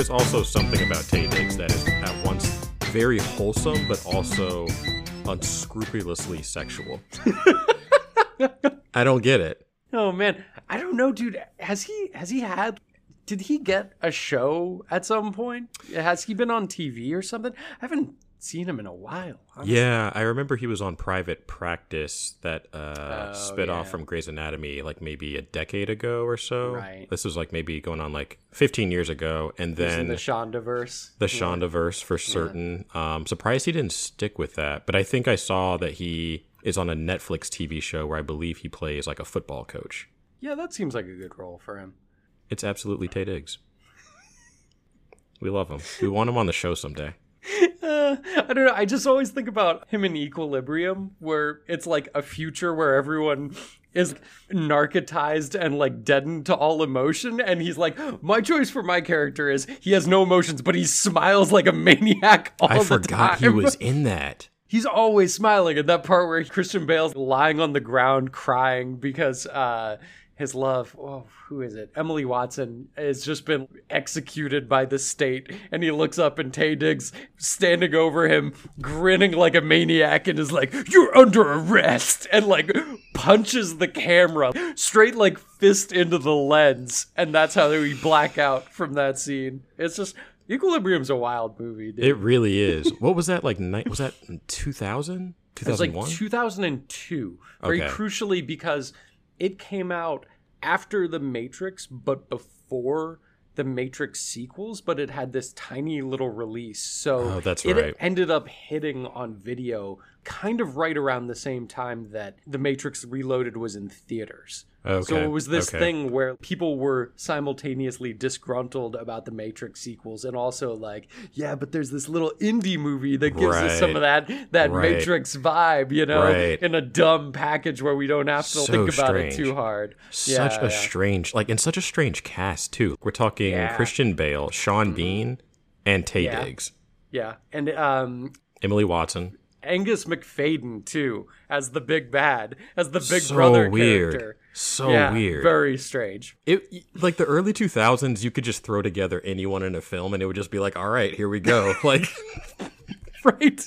Is also something about Taye Diggs that is at once very wholesome, but also unscrupulously sexual. I don't get it. Oh man, I don't know, dude. Has he has he had? Did he get a show at some point? Has he been on TV or something? I haven't seen him in a while. honestly. Yeah, I remember he was on Private Practice that uh, Oh, spit off from Grey's Anatomy like maybe a decade ago or so. Right. This was like maybe going on like 15 years ago. And then the Shondaverse. the Shondaverse for certain. Um, surprised he didn't stick with that, but I think I saw that he is on a Netflix TV show where I believe he plays like a football coach. Yeah, that seems like a good role for him. It's absolutely Taye Diggs. We love him. We want him on the show someday. Uh, I don't know. I just always think about him in Equilibrium, where it's like a future where everyone is narcotized and like deadened to all emotion. And he's like, my choice for my character is he has no emotions, but he smiles like a maniac all I the forgot he was in that. He's always smiling at that part where Christian Bale's lying on the ground crying because uh, his love, oh, who is it? Emily Watson has just been executed by the state, and he looks up and Taye Diggs standing over him, grinning like a maniac, and is like, "You're under arrest," and like punches the camera straight like fist into the lens, and that's how we black out from that scene. It's just. Equilibrium's a wild movie, dude. It really is. What was that like? Ni- was that 2000? It was like 2001? 2002. Very Okay. crucially because it came out after The Matrix, but before the Matrix sequels, but it had this tiny little release. So Oh, that's it right. ended up hitting on video kind of right around the same time that The Matrix Reloaded was in theaters. So it was this okay. thing where people were simultaneously disgruntled about the Matrix sequels and also like, yeah, but there's this little indie movie that gives us some of that that Right. Matrix vibe, you know, Right. in a dumb package where we don't have to So think about it too hard. Such Yeah, a yeah. strange, like, in such a strange cast, too. We're talking Yeah. Mm-hmm. Christian Bale, Sean Bean, and Taye. Diggs. Yeah, and um Emily Watson. Angus Macfadyen too as the big bad, as the big so brother weird. character. So yeah, weird. Very strange. It like the early 2000s, you could just throw together anyone in a film and it would just be like, all right, here we go. like, Right.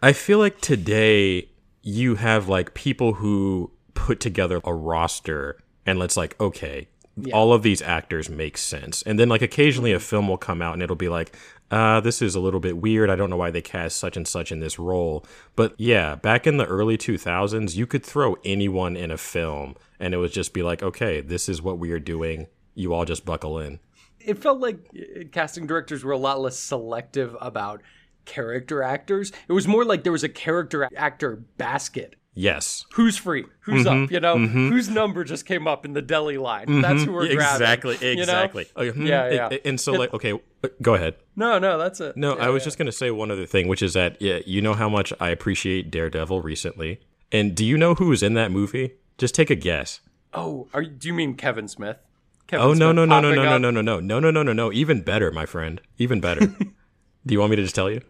I feel like today you have like people who put together a roster and let's like, okay, all of these actors make sense. And then like occasionally a film will come out and it'll be like, uh, this is a little bit weird. I don't know why they cast such and such in this role. But yeah, back in the early 2000s, you could throw anyone in a film and it would just be like, okay, this is what we are doing. You all just buckle in. It felt like uh, casting directors were a lot less selective about character actors. It was more like there was a character actor basket. Yes. Who's free? Who's up? You know, whose number just came up in the deli line? That's who we're grabbing. Exactly. you know? Exactly. Okay, hmm, Yeah, yeah. And, so like, okay, uh, go ahead. No, no, that's it. No, Yeah, I was yeah. just going to say one other thing, which is that yeah, you know how much I appreciate Daredevil recently. And do you know who was in that movie? Just take a guess. Oh, are you, do you mean Kevin Smith? Kevin Oh no Smith no no no no no up? no no no no no no no no even better, my friend. Even better. do you want me to just tell you?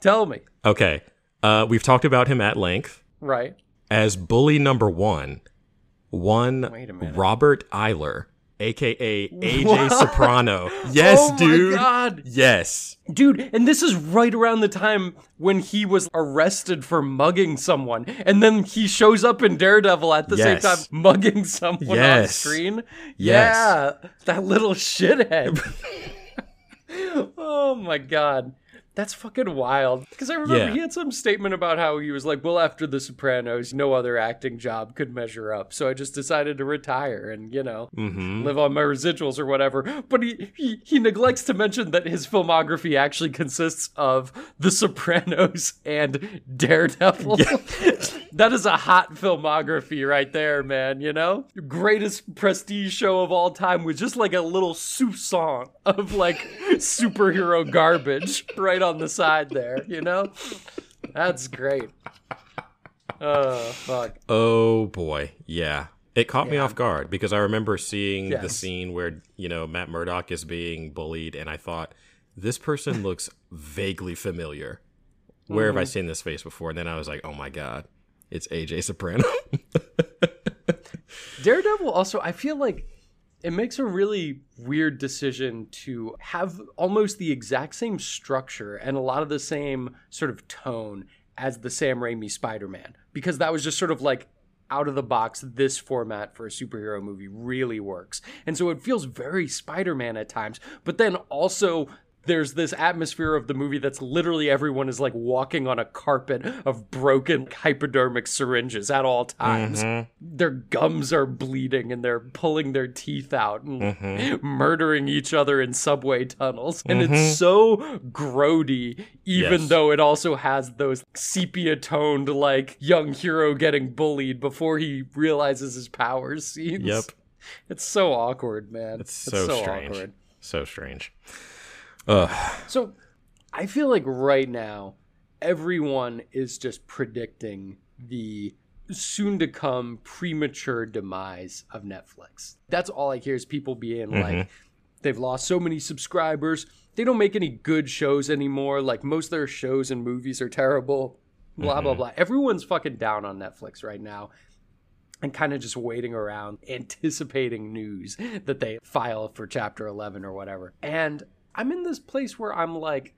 Tell me. Okay. Uh, we've talked about him at length Right. as bully number one. One Wait a minute. Robert Iler, aka AJ Soprano. Oh yes, oh dude. my god. Yes. Dude, and this is right around the time when he was arrested for mugging someone. And then he shows up in Daredevil at the Yes. same time mugging someone on screen. Yes. Yeah, that little shithead. oh my god. That's fucking wild. Because I remember Yeah. he had some statement about how he was like, well, after The Sopranos, no other acting job could measure up. So I just decided to retire and, you know, Mm-hmm. live on my residuals or whatever. But he, he, he neglects to mention that his filmography actually consists of The Sopranos and Daredevil. that is a hot filmography right there, man, you know? Greatest prestige show of all time with just like a little soupçon of like superhero garbage right on the side there, you know? That's great. Oh, fuck. Oh boy, yeah. It caught me off guard because I remember seeing the scene where you know Matt Murdock is being bullied, and I thought this person looks vaguely familiar. Where have I mm-hmm. seen this face before? And then I was like, oh my god, it's AJ Soprano. Daredevil also, I feel like it makes a really weird decision to have almost the exact same structure and a lot of the same sort of tone as the Sam Raimi Spider Man. Because that was just sort of like out of the box, this format for a superhero movie really works. And so it feels very Spider Man at times, but then also. There's this atmosphere of the movie that's literally everyone is like walking on a carpet of broken hypodermic syringes at all times mm-hmm. their gums are bleeding and they're pulling their teeth out and mm-hmm. murdering each other in subway tunnels. And it's mm-hmm. so grody, even Yes. though it also has those sepia toned, like young hero getting bullied before he realizes his powers scenes. Yep. It's so awkward, man. It's so, strange. awkward. So strange. So I feel like right now, everyone is just predicting the soon to come premature demise of Netflix. That's all I hear is people being mm-hmm. like, they've lost so many subscribers. They don't make any good shows anymore. Like most of their shows and movies are terrible. Blah, blah, mm-hmm. blah. Everyone's fucking down on Netflix right now and kind of just waiting around, anticipating news that they file for chapter 11 or whatever. And I'm in this place where I'm like,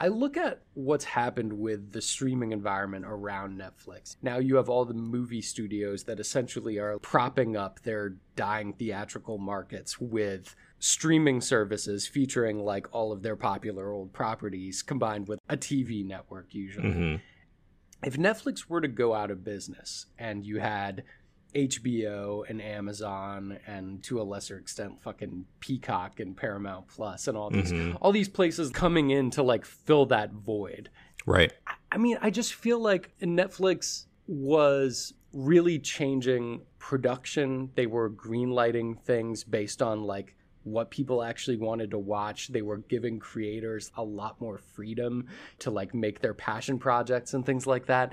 I look at what's happened with the streaming environment around Netflix. Now you have all the movie studios that essentially are propping up their dying theatrical markets with streaming services featuring like all of their popular old properties combined with a TV network usually mm-hmm. if Netflix were to go out of business and you had HBO and Amazon and to a lesser extent fucking Peacock and Paramount Plus and all these mm-hmm. all these places coming in to like fill that void. Right. I mean, I just feel like Netflix was really changing production. They were greenlighting things based on like what people actually wanted to watch. They were giving creators a lot more freedom to like make their passion projects and things like that.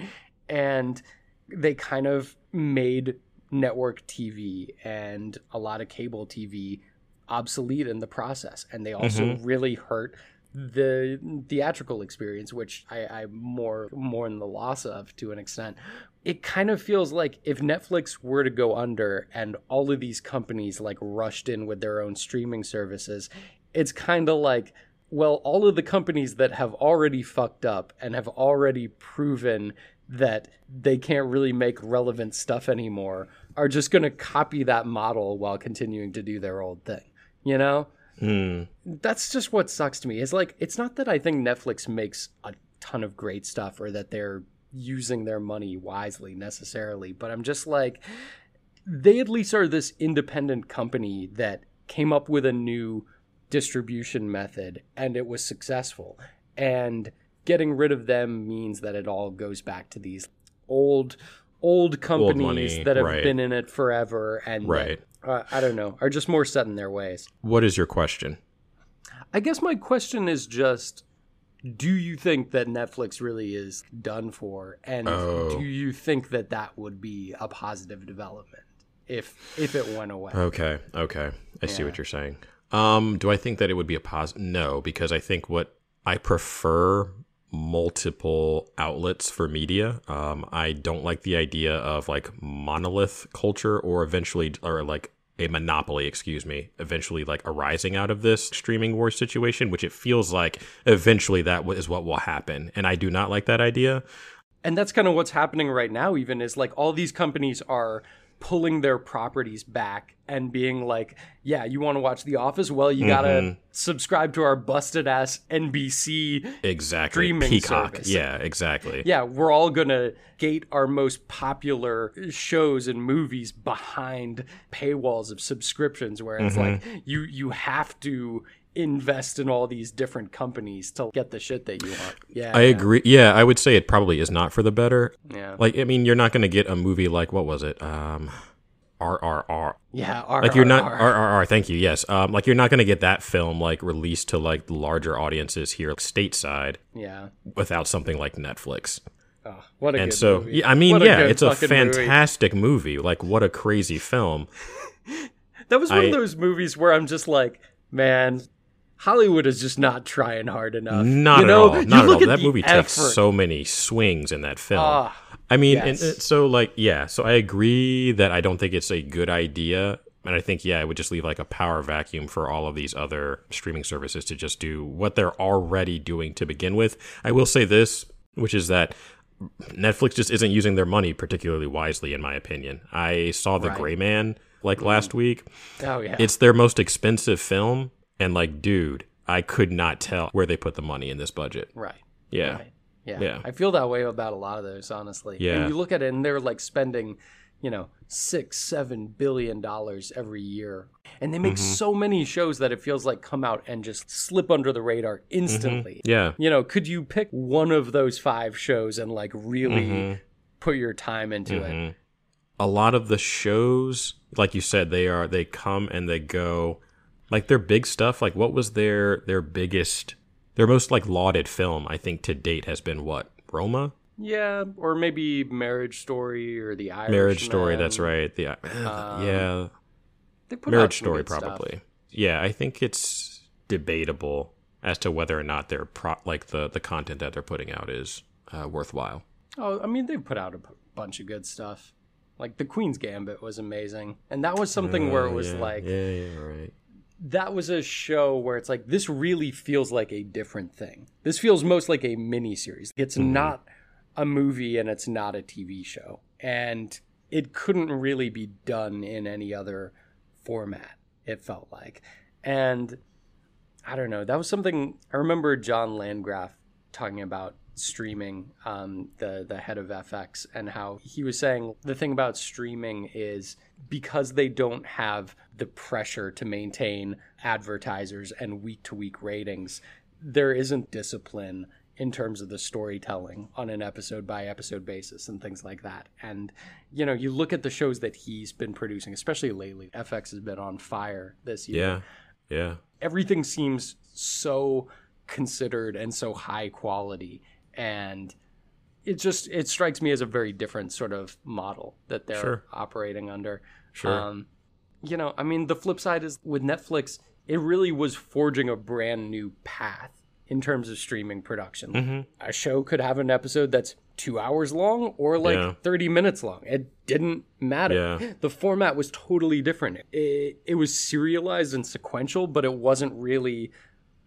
And they kind of made network TV and a lot of cable TV obsolete in the process. And they also mm-hmm. really hurt the theatrical experience, which I, I'm more mourn the loss of to an extent. It kind of feels like if Netflix were to go under and all of these companies like rushed in with their own streaming services, it's kind of like, well, all of the companies that have already fucked up and have already proven that they can't really make relevant stuff anymore are just going to copy that model while continuing to do their old thing. You know? Hmm. That's just what sucks to me. Is like it's not that I think Netflix makes a ton of great stuff or that they're using their money wisely necessarily, but I'm just like they at least are this independent company that came up with a new distribution method and it was successful. And getting rid of them means that it all goes back to these old old companies money, that have right. been in it forever and that, Right. uh, I don't know, are just more set in their ways. What is your question? I guess my question is just do you think that Netflix really is done for and Oh. do you think that that would be a positive development if if it went away? Okay, okay. I see what you're saying. Um, do I think that it would be a positive? No, because I think what I prefer multiple outlets for media. Um, I don't like the idea of like monolith culture or eventually or like a monopoly, excuse me, eventually like arising out of this streaming war situation, which it feels like eventually that is what will happen. And I do not like that idea. And that's kind of what's happening right now, even is like all these companies are pulling their properties back and being like, yeah, you want to watch The Office? Well, you got Mm-hmm. to subscribe to our busted ass NBC. Exactly. Streaming Peacock. service. Yeah, exactly. Yeah, we're all going to gate our most popular shows and movies behind paywalls of subscriptions where it's like you you have to invest in all these different companies to get the shit that you want. Yeah. I agree. Yeah, I would say it probably is not for the better. Yeah. Like, I mean, you're not going to get a movie like what was it? Um, RRR. Yeah, Like you're not RRR. RRR. Thank you. Yes. Um, like you're not going to get that film like released to like larger audiences here stateside Yeah. without something like Netflix. Oh, what a. And good so, movie. yeah, I mean, yeah, it's a fucking movie. fantastic movie. Like, what a crazy film. That was one I- of those movies where I'm just like, man, Hollywood is just not trying hard enough. Not you know, at all. you Not at all. at That movie takes so many swings in that film. Ah, I mean, yes. and, uh, so like, yeah. So I agree that I don't think it's a good idea, and I think yeah, it would just leave like a power vacuum for all of these other streaming services to just do what they're already doing to begin with. I will say this, which is that Netflix just isn't using their money particularly wisely, in my opinion. I saw The Right. Gray Man like last week. oh yeah. It's their most expensive film, and like, dude, I could not tell where they put the money in this budget. right. Yeah. Right. Yeah. Yeah. I feel that way about a lot of those, honestly. Yeah. And you look at it and they're like spending, you know, six, seven billion dollars every year. And they make Mm-hmm. so many shows that it feels like come out and just slip under the radar instantly. Yeah. You know, could you pick one of those five shows and like really Mm-hmm. put your time into it? a lot of the shows like you said they are they come and they go like their big stuff like what was their their biggest their most like lauded film i think to date has been what? Roma? Yeah, or maybe Marriage Story or The Irishman. marriage story that's right. The yeah. They put out marriage story good stuff. probably. Yeah i think it's debatable as to whether or not their pro like the the content that they're putting out is uh, worthwhile. Oh, I mean, they've put out a b- bunch of good stuff. Like the Queen's Gambit was amazing, and that was something where it was yeah, like yeah yeah right that was a show where it's like this really feels like a different thing. This feels most like a mini series. It's Mm-hmm. not a movie and it's not a TV show, and it couldn't really be done in any other format. It felt like, and I don't know. That was something I remember John Landgraf talking about streaming, um, the the head of FX, and how he was saying the thing about streaming is because they don't have the pressure to maintain advertisers and week to week ratings, there isn't discipline in terms of the storytelling on an episode by episode basis and things like that. And you know, you look at the shows that he's been producing, especially lately. FX has been on fire this year yeah yeah everything seems so considered and so high quality and it just it strikes me as a very different sort of model that they're Sure. operating under Sure. um, you know i mean the flip side is with netflix it really was forging a brand new path in terms of streaming production Mm-hmm. a show could have an episode that's two hours long or like Yeah. 30 minutes long it didn't matter Yeah. the format was totally different. It, it was serialized and sequential, but it wasn't really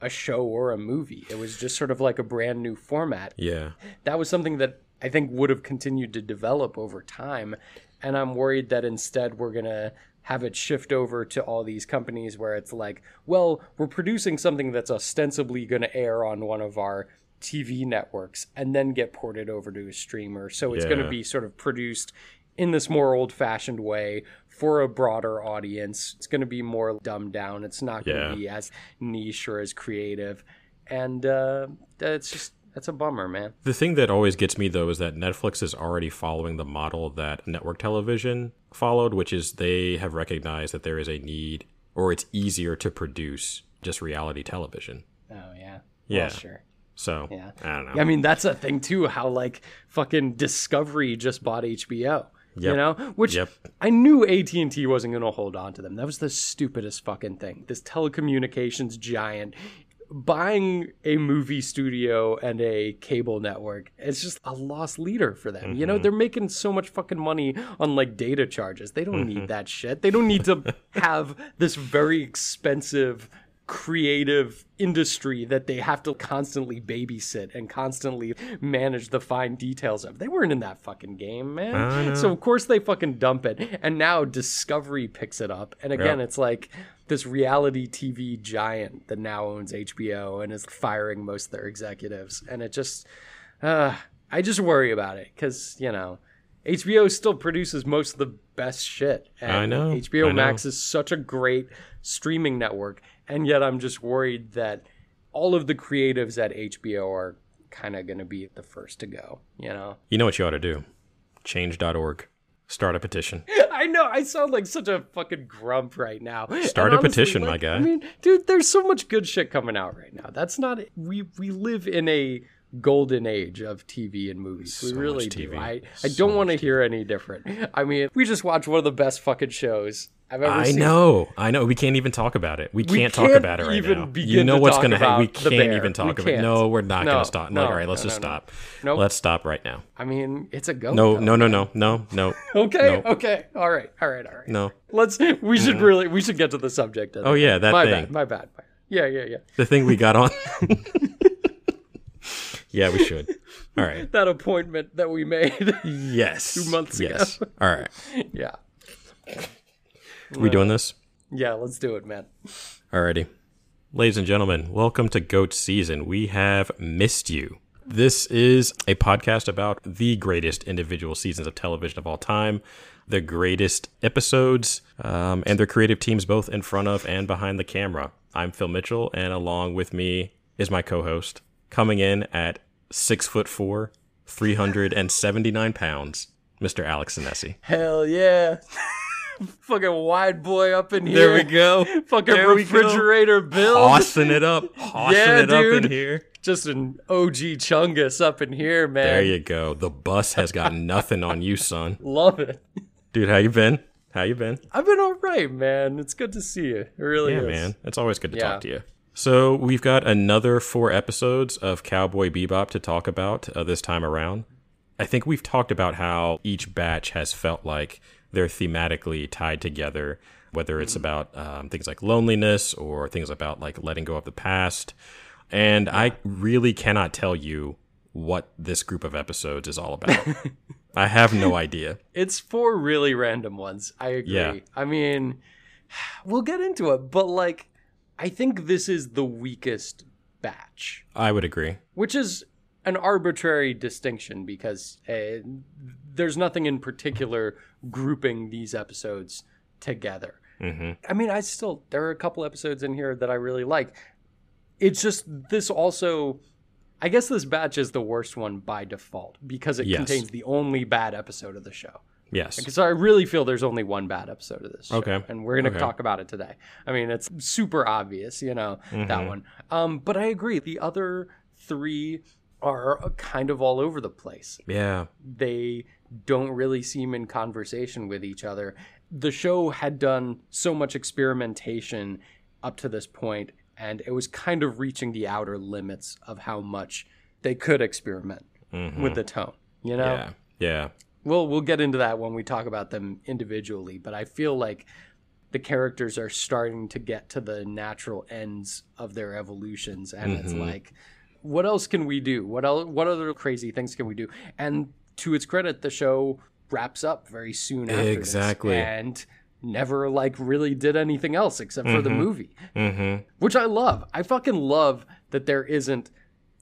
a show or a movie. It was just sort of like a brand new format. yeah That was something that I think would have continued to develop over time. And I'm worried that instead we're going to have it shift over to all these companies where it's like, well, we're producing something that's ostensibly going to air on one of our TV networks and then get ported over to a streamer. So it's going to be sort of produced in this more old fashioned way for a broader audience. It's going to be more dumbed down. It's not going to Yeah. be as niche or as creative. And uh, that's just, that's a bummer, man. The thing that always gets me though is that Netflix is already following the model that network television followed, which is they have recognized that there is a need or it's easier to produce just reality television. Oh, yeah. Yeah. Well, sure. So Yeah. I don't know. I mean, that's a thing too. How like fucking Discovery just bought HBO. You know, which Yep. I knew AT and T wasn't going to hold on to them. That was the stupidest fucking thing. This telecommunications giant buying a movie studio and a cable network. It's just a lost leader for them. You Mm-hmm. know, they're making so much fucking money on like data charges. They don't Mm-hmm. need that shit. They don't need to have this very expensive creative industry that they have to constantly babysit and constantly manage the fine details of. They weren't in that fucking game, man. So of course they fucking dump it. And now Discovery picks it up. And again, Yeah. it's like this reality TV giant that now owns HBO and is firing most of their executives. And it just uh I just worry about it cuz, you know, HBO still produces most of the best shit. And I know, HBO I know. Max is such a great streaming network, and yet I'm just worried that all of the creatives at HBO are kind of going to be the first to go. You know, you know what you ought to do? Change.org. Start a petition. I know I sound like such a fucking grump right now. Start a petition, my guy. I mean, dude, there's so much good shit coming out right now. That's not we we live in a golden age of TV and movies. we really do. I I don't want to hear any different. I mean, we just watched one of the best fucking shows I've ever I seen. know, I know. We can't even talk about it. We can't, talk can't about it right even now. begin You know to what's gonna happen. We can't even talk about. can't. No, we're not No, gonna stop. no, like, all right, let's no, just no, no. stop. Nope. Let's stop right now. I mean, it's a go. No, no, no, no, no, no, Okay, No. okay, all right, all right, all right. no. Let's. We should really. We should get to the subject. Oh, yeah, that my thing. bad. My bad. my- Yeah, yeah, yeah. The thing we got on. yeah, we should. All right. That appointment that we made. Yes. Two months ago. yes. All right. yeah, We doing this? yeah. Let's do it, man. Alrighty. Ladies and gentlemen, welcome to Goat Season. We have missed you. This is a podcast about the greatest individual seasons of television of all time, the greatest episodes, um, and their creative teams both in front of and behind the camera. I'm Phil Mitchell, and along with me is my co-host, coming in at six foot four, 379 pounds, Mr. Alex Sinesi. Hell yeah. Fucking wide boy up in here. There we go. Fucking refrigerator bill. Hossing it up. Hossing Yeah, it up in dude. here. Just an OG chungus up in here, man. There you go. The bus has got nothing on you, son. Love it. Dude, how you been? How you been? I've been all right, man. It's good to see you. It really Yeah, is. man. It's always good to Yeah. talk to you. So we've got another four episodes of Cowboy Bebop to talk about uh, this time around. I think we've talked about how each batch has felt like they're thematically tied together, whether it's about um, things like loneliness or things about like letting go of the past. And I really cannot tell you what this group of episodes is all about. I have no idea. It's four really random ones. I agree. Yeah. I mean, we'll get into it, but like, I think this is the weakest batch, I would agree. which is an arbitrary distinction because uh, there's nothing in particular grouping these episodes together. hmm I mean, I still there are a couple episodes in here that I really like. It's just this also I guess this batch is the worst one by default because it Yes. contains the only bad episode of the show. Yes. Because I really feel there's only one bad episode of this show. Okay. And we're gonna Okay. talk about it today. I mean, it's super obvious, you know, that Mm-hmm. one. Um, but I agree. The other three are kind of all over the place Yeah. they don't really seem in conversation with each other. The show had done so much experimentation up to this point, and it was kind of reaching the outer limits of how much they could experiment with the tone. You know, Mm-hmm. Yeah. Yeah. we'll we'll get into that when we talk about them individually. But I feel like the characters are starting to get to the natural ends of their evolutions, and it's Mm-hmm. like, what else can we do? What else? What other crazy things can we do? And to its credit, the show wraps up very soon after this, Exactly. and never like really did anything else except for the movie, Mm-hmm. which I love. I fucking love that there isn't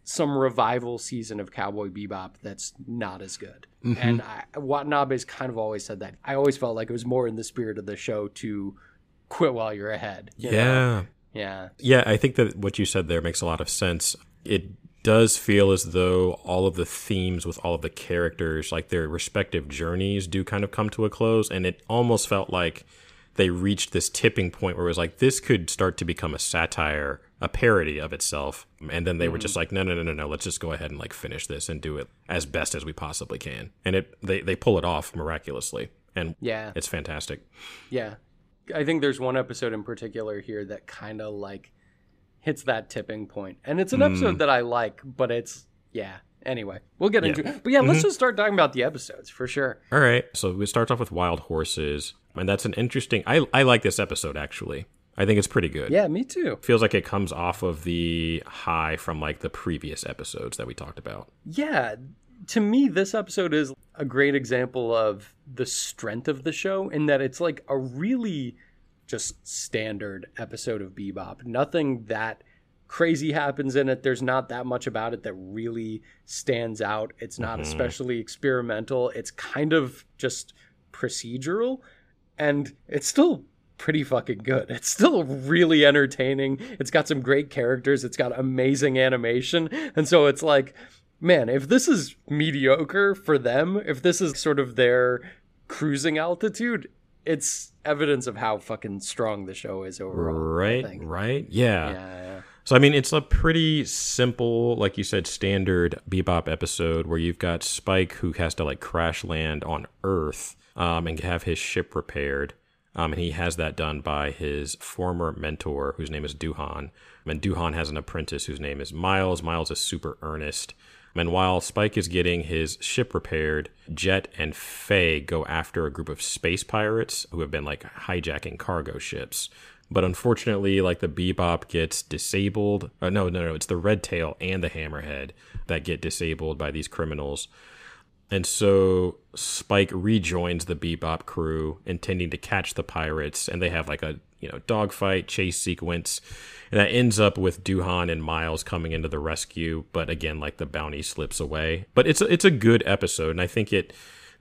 some revival season of Cowboy Bebop that's not as good. Mm-hmm. And I, Watanabe's kind of always said that. I always felt like it was more in the spirit of the show to quit while you're ahead. you know? Yeah. Yeah. Yeah, I think that what you said there makes a lot of sense. It does feel as though all of the themes with all of the characters, like their respective journeys, do kind of come to a close. And it almost felt like they reached this tipping point where it was like, this could start to become a satire, a parody of itself. And then they were just mm-hmm. like, no, no, no, no, no, let's just go ahead and like finish this and do it as best as we possibly can. And it they, they pull it off miraculously. And Yeah. it's fantastic. Yeah. I think there's one episode in particular here that kind of like hits that tipping point. And it's an Mm. episode that I like, but it's, yeah. Anyway, we'll get into it. But yeah, Mm-hmm. let's just start talking about the episodes for sure. All right. So it starts off with wild horses, and that's an interesting. I I like this episode actually. I think it's pretty good. Yeah, me too. Feels like it comes off of the high from like the previous episodes that we talked about. Yeah. To me, this episode is a great example of the strength of the show in that it's like a really just standard episode of Bebop. Nothing that crazy happens in it. There's not that much about it that really stands out. It's not mm-hmm. especially experimental. It's kind of just procedural and it's still pretty fucking good. It's still really entertaining. It's got some great characters. It's got amazing animation. And so it's like, man, if this is mediocre for them, if this is sort of their cruising altitude, it's evidence of how fucking strong the show is overall. Right. Right. Yeah. Yeah, yeah. So I mean, it's a pretty simple, like you said, standard bebop episode where you've got Spike who has to like crash land on Earth um, and have his ship repaired. Um, and he has that done by his former mentor, whose name is Doohan. And Doohan has an apprentice whose name is Miles. Miles is super earnest. And while Spike is getting his ship repaired, Jet and Faye go after a group of space pirates who have been like hijacking cargo ships. But unfortunately, like the Bebop gets disabled. Uh, no, no, no, it's the Red Tail and the Hammerhead that get disabled by these criminals. And so Spike rejoins the Bebop crew, intending to catch the pirates, and they have like a you know dogfight chase sequence, and that ends up with Doohan and Miles coming into the rescue. But again, like the bounty slips away. But it's a, it's a good episode, and I think it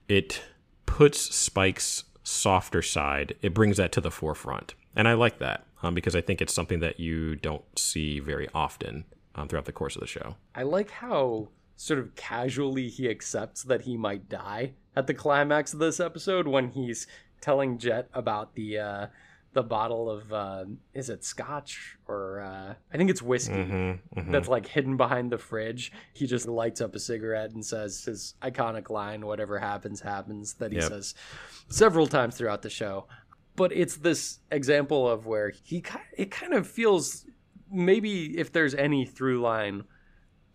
it puts Spike's softer side. It brings that to the forefront, and I like that um, because I think it's something that you don't see very often um, throughout the course of the show. I like how sort of casually he accepts that he might die at the climax of this episode when he's telling Jet about the uh, the bottle of uh, is it scotch or uh, I think it's whiskey Mm-hmm, that's like hidden behind the fridge. He just lights up a cigarette and says his iconic line, "Whatever happens, happens," that he Yep. says several times throughout the show. But it's this example of where he it kind of feels maybe if there's any through line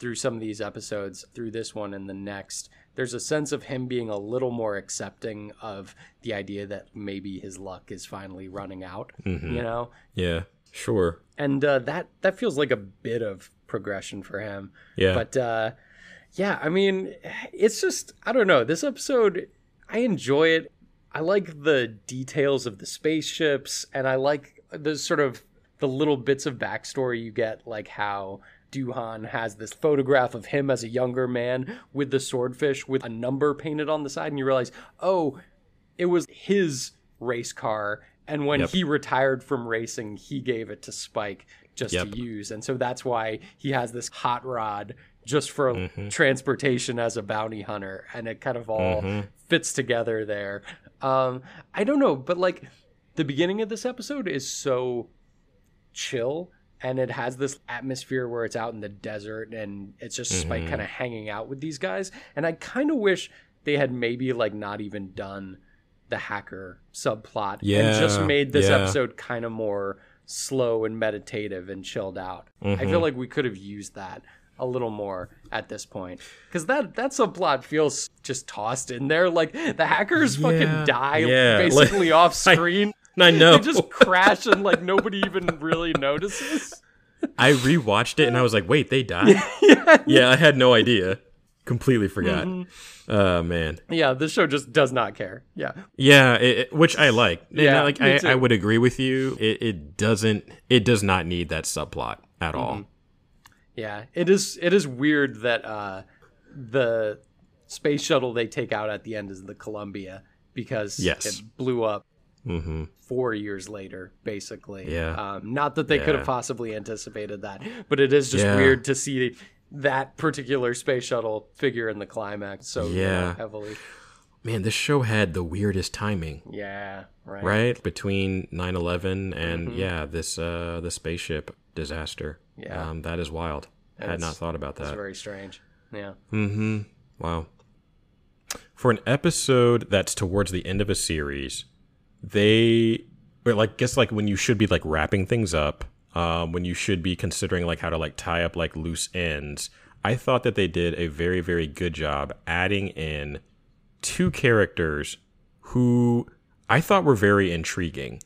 through some of these episodes, through this one and the next, there's a sense of him being a little more accepting of the idea that maybe his luck is finally running out, you know? Yeah, sure. And uh, that that feels like a bit of progression for him. Yeah. But uh, yeah, I mean, it's just I don't know. This episode, I enjoy it. I like the details of the spaceships, and I like the sort of the little bits of backstory you get, like how Doohan has this photograph of him as a younger man with the swordfish with a number painted on the side, and you realize, oh, it was his race car. And when Yep. he retired from racing, he gave it to Spike just Yep. to use. And so that's why he has this hot rod just for Mm-hmm. transportation as a bounty hunter. And it kind of all Mm-hmm. fits together there. Um, I don't know, but like the beginning of this episode is so chill and it has this atmosphere where it's out in the desert and it's just Spike mm-hmm. kind of hanging out with these guys. And I kind of wish they had maybe like not even done the hacker subplot and just made this yeah. episode kind of more slow and meditative and chilled out. I feel mm-hmm. like we could have used that a little more at this point because that that subplot feels just tossed in there like the hackers Yeah, fucking die yeah, like- basically off screen I know. they just crash and like nobody even really notices. I rewatched it and I was like, wait, they died? yeah. I had no idea. completely forgot. Oh man, Yeah, this show just does not care. Yeah. yeah, it, it- which I like. And, Yeah, like me I. I would agree with you. It, it doesn't. It does not need that subplot at all. Mm-hmm. Yeah, it is. It is weird that uh, the space shuttle they take out at the end is the Columbia because Yes. it blew up Mm-hmm. four years later, basically. Yeah. Um, not that they could have possibly anticipated that, but it is just Yeah. weird to see that particular space shuttle figure in the climax so Yeah. heavily. Man, this show had the weirdest timing. Yeah. Right. right between 9-11 and yeah this uh the spaceship disaster Mm-hmm. Yeah. um that is wild i had not thought about It's that very strange. Yeah. mm-hmm wow for an episode that's towards the end of a series they or like guess like when you should be like wrapping things up um when you should be considering like how to like tie up like loose ends i thought that they did a very very good job adding in two characters who I thought were very intriguing.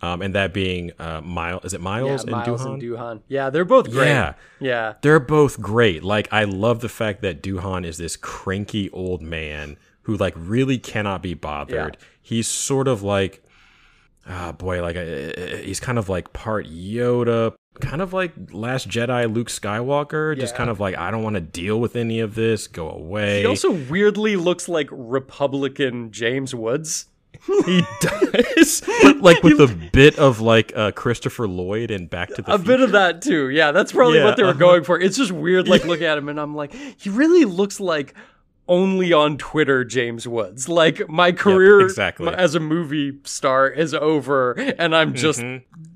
Um, and that being uh, Miles, is it Yeah, Miles, Miles and Doohan? and Doohan. Yeah, they're both great. Yeah. Yeah. They're both great. Like I love the fact that Doohan is this cranky old man who like really cannot be bothered. He's sort of like, ah, boy, like uh, he's kind of like part Yoda, kind of like Last Jedi Luke Skywalker. Just kind of like I don't want to deal with any of this. Go away. He also weirdly looks like Republican James Woods. He does, but like with a bit of like uh, Christopher Lloyd and Back to the a bit of that too. Yeah, that's probably Yeah, what they were uh-huh. going for. It's just weird, like looking at him, and I'm like, he really looks like only on Twitter James Woods. Like my career exactly. as a movie star is over, and I'm just.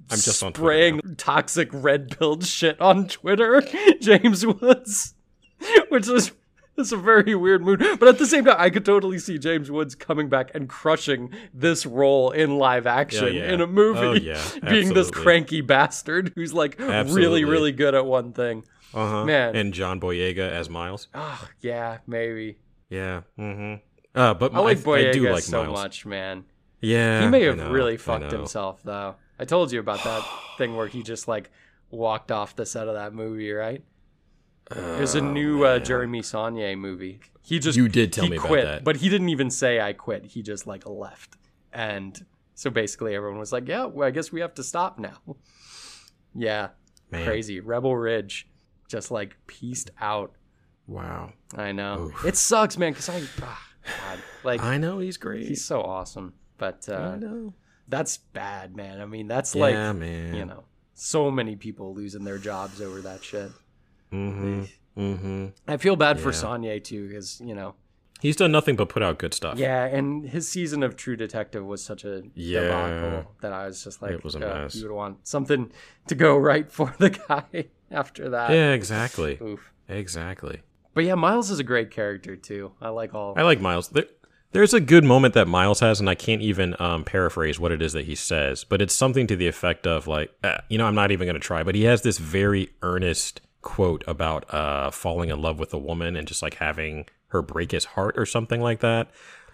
I'm just spraying toxic red pilled shit on Twitter, James Woods, which is it's a very weird mood. But at the same time, I could totally see James Woods coming back and crushing this role in live action yeah. in a movie, Oh, yeah. being this cranky bastard who's like Absolutely. really, really good at one thing. Uh-huh. Man. and John Boyega as Miles. Oh, yeah, maybe. Yeah. Mm-hmm. Uh, but I like I, Boyega do like so Miles. much, man. Yeah, He may have know, really fucked himself, though. I told you about that thing where he just like walked off the set of that movie, right? There's a new uh, Jeremy Saulnier movie. He just Oh, You did tell he me about that. but he didn't even say I quit. He just like left, and so basically everyone was like, "Yeah, well, I guess we have to stop now." yeah, Man. crazy. Rebel Ridge just like pieced out. Wow. I know it sucks, man. Because I, ah, God, like I know he's great. he's so awesome, but uh, I know. that's bad, man. I mean, that's Yeah, like man. you know, so many people losing their jobs over that shit. Mm-hmm. Mm-hmm. I feel bad for Yeah. Saulnier too, because you know, He's done nothing but put out good stuff. yeah, and his season of True Detective was such a Yeah. debacle that I was just like, It was a uh, mess. you would want something to go right for the guy after that. Yeah, exactly. Oof. Exactly. But yeah, Miles is a great character too. I like all. I like Miles. There, there's a good moment that Miles has, and I can't even um, paraphrase what it is that he says, but it's something to the effect of like, uh, you know, I'm not even going to try, but he has this very earnest quote about uh, falling in love with a woman and just like having her break his heart or something like that.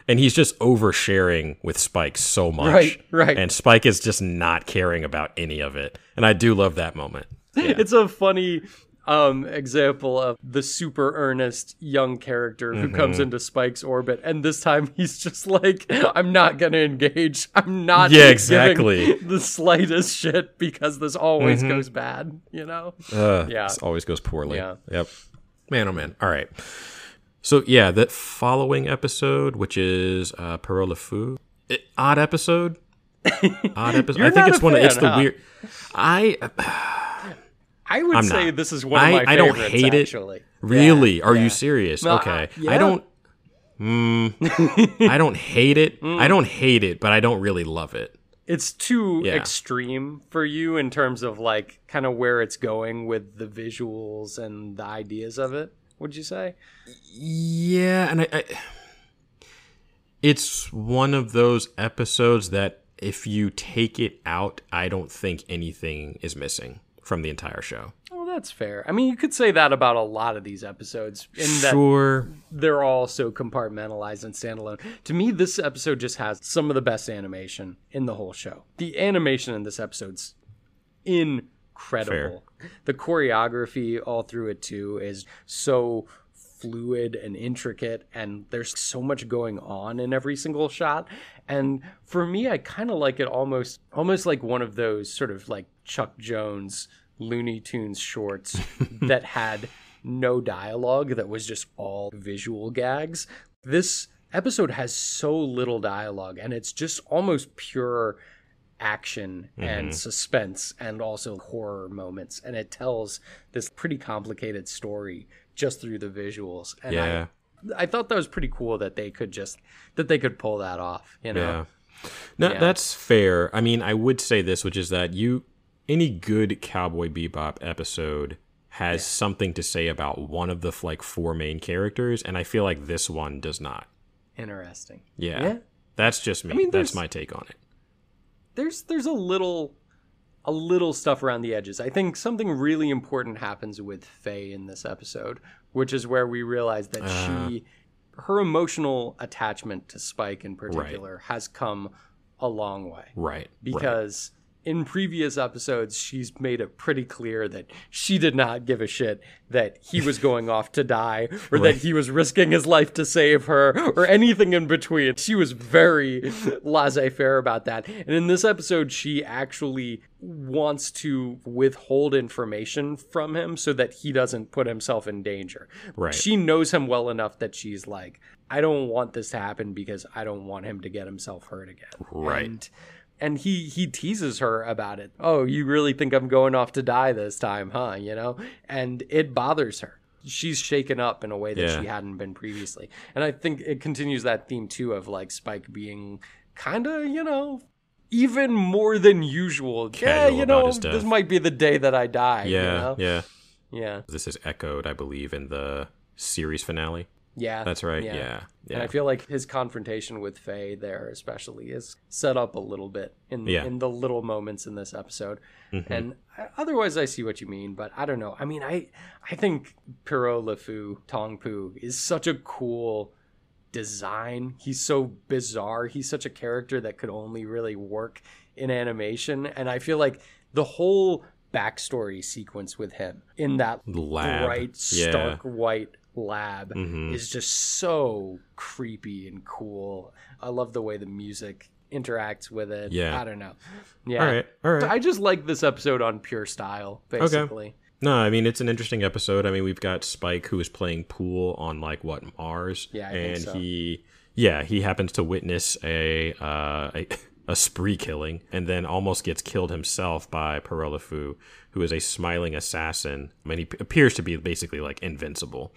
And he's just oversharing with Spike so much. Right, right. And Spike is just not caring about any of it. And I do love that moment. It's a funny um example of the super earnest young character who comes Mm-hmm. into Spike's orbit and this time he's just like I'm not going to engage. I'm not Yeah, exactly. the slightest shit because this always Mm-hmm. goes bad, you know? Uh, Yeah. This always goes poorly. Yeah. Yep. Man, oh man. All right. So yeah, that following episode, which is uh, Pierrot Le Fou, it- odd episode. Odd episode. I think it's one. of it's fan, the weird. I I would I'm say not. this is one of I- my I don't favorites hate it. really. Yeah, Are yeah. you serious? No, okay. I- yeah. I don't. Mm, I don't hate it. Mm. I don't hate it, but I don't really love it. It's too extreme for you in terms of like kind of where it's going with the visuals and the ideas of it. Would you say? Yeah, and I, I it's one of those episodes that if you take it out, I don't think anything is missing from the entire show. Well, that's fair. I mean, you could say that about a lot of these episodes, in that Sure. they're all so compartmentalized and standalone. To me, this episode just has some of the best animation in the whole show. The animation in this episode's incredible. The choreography all through it too is so fluid and intricate and there's so much going on in every single shot. And for me i kind of like it almost almost like one of those sort of like chuck jones looney tunes shorts that had no dialogue that was just all visual gags. This episode has so little dialogue and it's just almost pure action and mm-hmm. suspense and also horror moments and it tells this pretty complicated story just through the visuals and Yeah. I, I thought that was pretty cool that they could just that they could pull that off you know Yeah. No, Yeah. that's fair. I mean, I would say this, which is that you any good Cowboy Bebop episode has something to say about one of the like four main characters, and I feel like this one does not. interesting Yeah. Yeah. That's just me. I mean, that's my take on it. there's there's a little a little stuff around the edges. I think something really important happens with Faye in this episode, which is where we realize that Uh. she her emotional attachment to Spike in particular has come a long way. Right. right. In previous episodes she's made it pretty clear that she did not give a shit that he was going off to die or that he was risking his life to save her or anything in between. She was very laissez-faire about that. And in this episode she actually wants to withhold information from him so that he doesn't put himself in danger. Right. She knows him well enough that she's like I don't want this to happen because I don't want him to get himself hurt again. Right. And and he he teases her about it. Oh, you really think I'm going off to die this time, huh? You know, and it bothers her. She's shaken up in a way that Yeah. she hadn't been previously, and I think it continues that theme too of like Spike being kind of you know even more than usual. yeah, you know, this might be the day that I die. you Yeah. know? Yeah. yeah, This is echoed, I believe, in the series finale. Yeah. That's right. Yeah. Yeah. And I feel like his confrontation with Faye there, especially, is set up a little bit in Yeah. Mm-hmm. in the little moments in this episode. And otherwise, I see what you mean, but I don't know. I mean, I I think Pierrot Le Fou Tong Pu is such a cool design. He's so bizarre. He's such a character that could only really work in animation. And I feel like the whole backstory sequence with him in that Lab. bright, Yeah. stark white lab Mhm. is just so creepy and cool. I love the way the music interacts with it. Yeah. I don't know. Yeah. All right. All right. I just like this episode on pure style, basically. No, I mean it's an interesting episode. I mean we've got Spike who is playing pool on like what Mars, Yeah, I think and so. he, yeah, he happens to witness a uh, a, a spree killing, and then almost gets killed himself by Pierrot Le Fou, who is a smiling assassin. Mean he appears to be basically like invincible,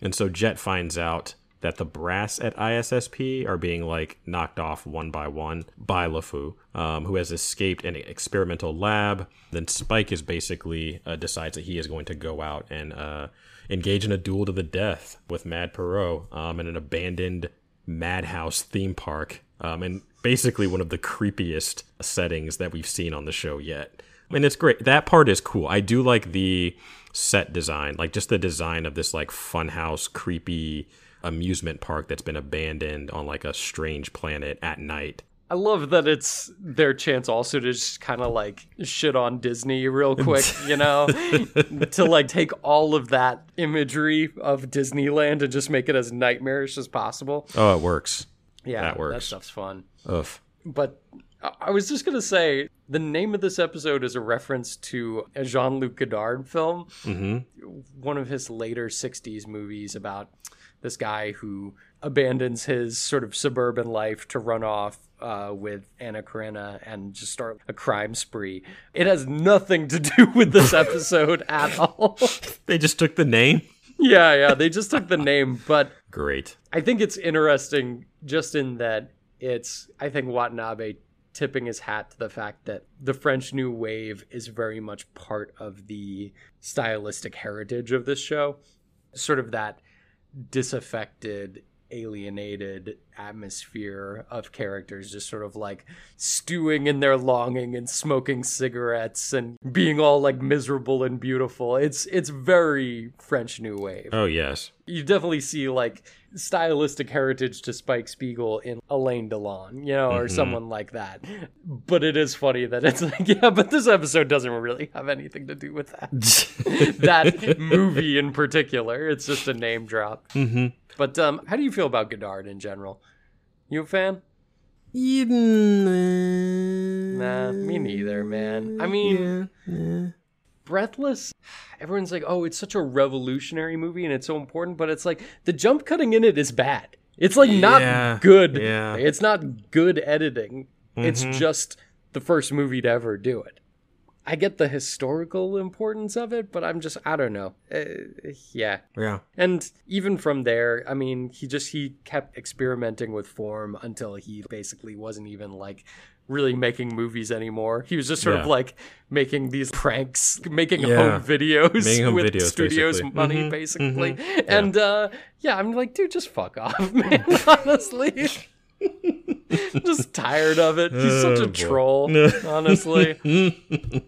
and so Jet finds out that the brass at ISSP are being like knocked off one by one by LeFou, um, who has escaped an experimental lab. Then Spike is basically uh, decides that he is going to go out and uh, engage in a duel to the death with Mad Pierrot um, in an abandoned madhouse theme park, um, and basically one of the creepiest settings that we've seen on the show yet. I mean, it's great. That part is cool. I do like the set design, like just the design of this like funhouse, creepy amusement park that's been abandoned on like a strange planet at night. I love that it's their chance also to just kind of like shit on Disney real quick, you know, to like take all of that imagery of Disneyland and just make it as nightmarish as possible. Oh, it works. Yeah, That works. That stuff's fun. Ugh. But I- was just gonna say the name of this episode is a reference to a Jean-Luc Godard film, Mm-hmm. one of his later '60s movies about this guy who abandons his sort of suburban life to run off uh, with Anna Karenina and just start a crime spree. It has nothing to do with this episode at all. They just took the name. Yeah, yeah, they just took the name, but Great. I think it's interesting just in that it's I think Watanabe tipping his hat to the fact that the French New Wave is very much part of the stylistic heritage of this show. Sort of that disaffected alienated atmosphere of characters just sort of like stewing in their longing and smoking cigarettes and being all like miserable and beautiful. It's it's very French New Wave. Oh yes. You definitely see like stylistic heritage to Spike Spiegel in Alain Delon, you know, or Mm-hmm. someone like that. But it is funny that it's like, yeah, but this episode doesn't really have anything to do with that. that movie in particular. It's just a name drop. Mm-hmm. But um, how do you feel about Godard in general? You a fan? Nah, me neither, man. I mean, Breathless, everyone's like, oh, it's such a revolutionary movie and it's so important, but it's like the jump cutting in it is bad. It's like not Yeah, good. yeah. It's not good editing. It's Mm-hmm. just the first movie to ever do it. I get the historical importance of it, but I'm just, I don't know. Uh, yeah. Yeah. And even from there, I mean, he just he kept experimenting with form until he basically wasn't even like really making movies anymore. He was just sort of like making these pranks, making Yeah. home videos Making home with videos, studios basically. money, Mhm, basically. mhm, And uh, yeah, I'm like, dude, just fuck off, man. Honestly. just tired of it. He's such Oh, a boy. troll, honestly.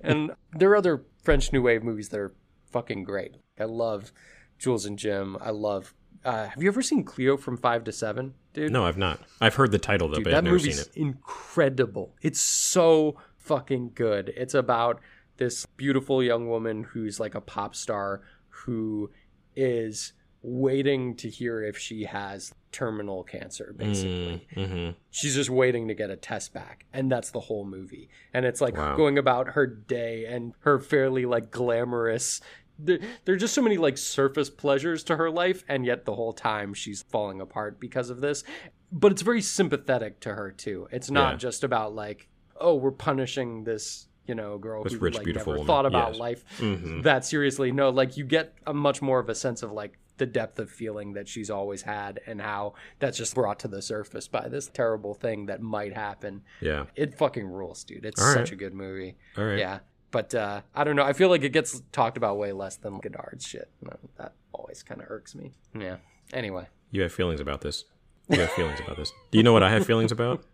and there are other French New Wave movies that are fucking great. I love Jules and Jim. I love. Uh, have you ever seen Cleo from Five to Seven, dude? No, I've not. I've heard the title though, Dude, but that I've never seen it. incredible. It's so fucking good. It's about this beautiful young woman who's like a pop star who is waiting to hear if she has terminal cancer basically. Mm-hmm. She's just waiting to get a test back. And that's the whole movie. And it's like Wow. going about her day and her fairly like glamorous there, there are just so many like surface pleasures to her life and yet the whole time she's falling apart because of this. But it's very sympathetic to her too. It's not Yeah. just about like, oh, we're punishing this, you know, girl This who rich, like beautiful never woman. thought about Yes. life Mhm. that seriously. No, like you get a much more of a sense of like the depth of feeling that she's always had and how that's just brought to the surface by this terrible thing that might happen. Yeah. It fucking rules, dude. It's All right. such a good movie. All right. Yeah. But uh, I don't know. I feel like it gets talked about way less than Godard's shit. That always kind of irks me. Yeah. Anyway, You have feelings about this. You have feelings about this. Do you know what I have feelings about?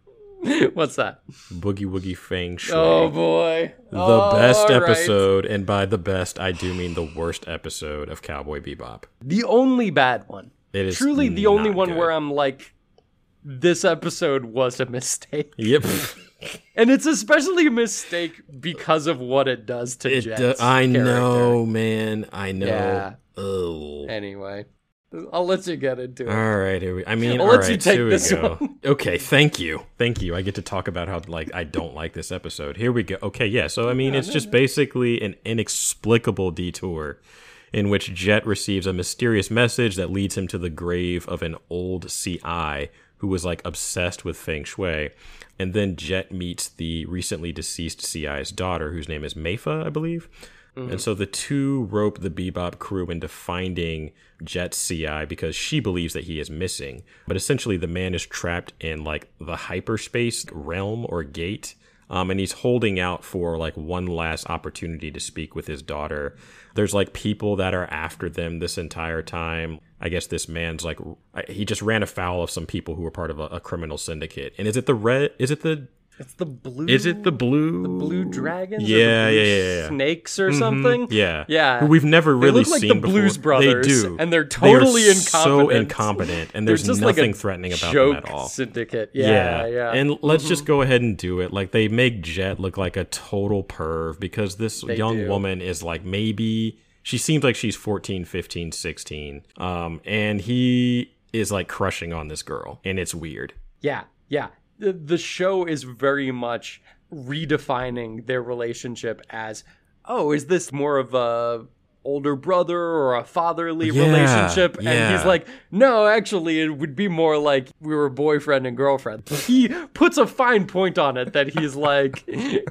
what's that? Boogie Woogie Feng Shui. Oh boy, the Oh, best right. episode, and by the best, I do mean the worst episode of Cowboy Bebop. The only bad one. It is Truly, the only one good. where I'm like, this episode was a mistake. Yep. And it's especially a mistake because of what it does to It, Jet's do- I character. know, man. I know. Yeah. Oh. Anyway, I'll let you get into it. All right, here we. I mean, I'll all let right, you take here we this go. one. Okay, thank you, thank you. I get to talk about how like I don't like this episode. Here we go. Okay, yeah. So I mean, it's just basically an inexplicable detour in which Jet receives a mysterious message that leads him to the grave of an old CI who was like obsessed with feng shui. And then Jet meets the recently deceased CI's daughter, whose name is Meifa, I believe. Mm-hmm. And so the two rope the Bebop crew into finding Jet's CI because she believes that he is missing. But essentially, the man is trapped in like the hyperspace realm or gate. Um, and he's holding out for like one last opportunity to speak with his daughter. There's like people that are after them this entire time. I guess this man's like he just ran afoul of some people who were part of a, a criminal syndicate. And is it the red? Is it the? It's the blue. Is it the blue? the blue dragons? Yeah, blue yeah, yeah, yeah. Snakes or Mhm, something? Yeah, Yeah. Who we've never They really look like seen the before. Blues Brothers, They do, and they're They are totally So incompetent. incompetent, and there's like nothing a threatening about joke them at all. Syndicate. Yeah, yeah. And let's Mm-hmm. just go ahead and do it. Like they make Jet look like a total perv because this They young do. woman is like maybe she seems like she's 14, 15, 16. Um and he is like crushing on this girl and it's weird. Yeah, yeah. The, show is very much redefining their relationship as, oh, is this more of a older brother or a fatherly Yeah, relationship? And yeah. he's like, no, actually, it would be more like we were boyfriend and girlfriend. He puts a fine point on it that he's like.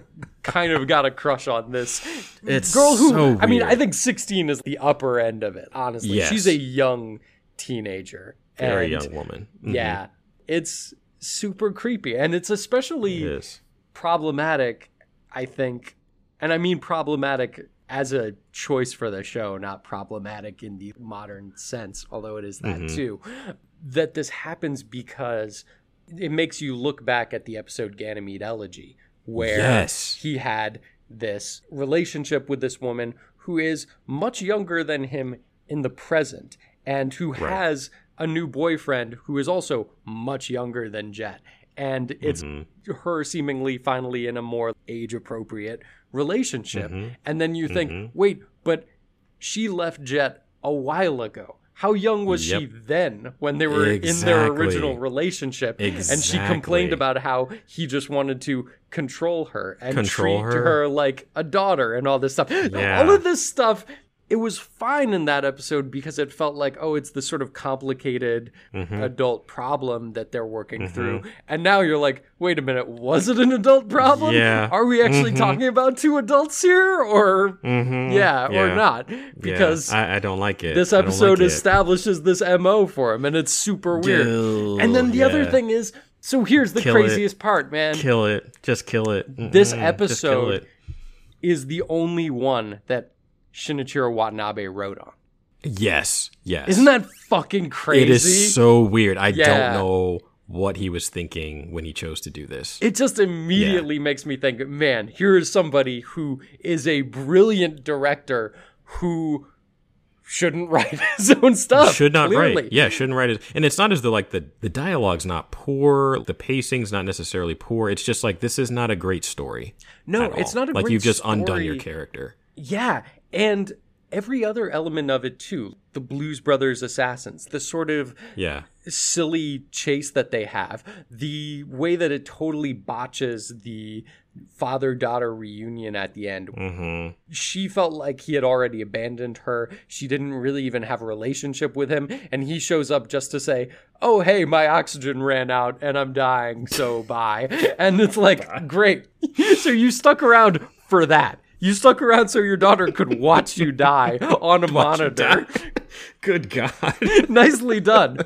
kind of got a crush on this It's girl who so I mean. I think 16 is the upper end of it honestly Yes. she's a young teenager Very young woman. Mhm. yeah it's super creepy and it's especially It problematic i think and i mean problematic as a choice for the show, not problematic in the modern sense, although it is that Mm-hmm. too. That this happens because it makes you look back at the episode Ganymede Elegy, where Yes. he had this relationship with this woman who is much younger than him in the present and who has a new boyfriend who is also much younger than Jet. And it's mm-hmm. her seemingly finally in a more age appropriate relationship. Mm-hmm. And then you think, mm-hmm. wait, but she left Jet a while ago. How young was she then when they were in their original relationship? And she complained about how he just wanted to control her and Control treat her. her like a daughter and all this stuff. Yeah. All of this stuff, it was fine in that episode because it felt like, oh, it's the sort of complicated Mm-hmm. adult problem that they're working through. And now you're like, wait a minute, was it an adult problem? Yeah. Are we actually talking about two adults here? Or, yeah, or Mm-hmm. Yeah. not? Yeah, Because I, I don't like it. this episode like it. establishes this MO for him, and it's super weird. and then the other thing is, so here's the Kill it. craziest part, man. Kill it. Just kill it. This Mm-mm, just kill episode it. is the only one that Shinichiro Watanabe wrote on. Yes. Yes. Isn't that fucking crazy? It is so weird. I Yeah. don't know what he was thinking when he chose to do this. It just immediately makes me think, man, here is somebody who is a brilliant director who shouldn't write his own stuff. should not clearly. write. Yeah, shouldn't write it. And it's not as though like the the dialogue's not poor, the pacing's not necessarily poor. It's just like this is not a great story. No, it's not a great story. like you've just undone your character. Yeah, and every other element of it too. The Blues Brothers assassins, the sort of Yeah. silly chase that they have, the way that it totally botches the father daughter reunion at the end. Mm-hmm. She felt like he had already abandoned her. She didn't really even have a relationship with him. And he shows up just to say, Oh, hey, my oxygen ran out and I'm dying, so bye. And it's like, great. so you stuck around for that. You stuck around so your daughter could watch you die on a monitor. Good God. Nicely done.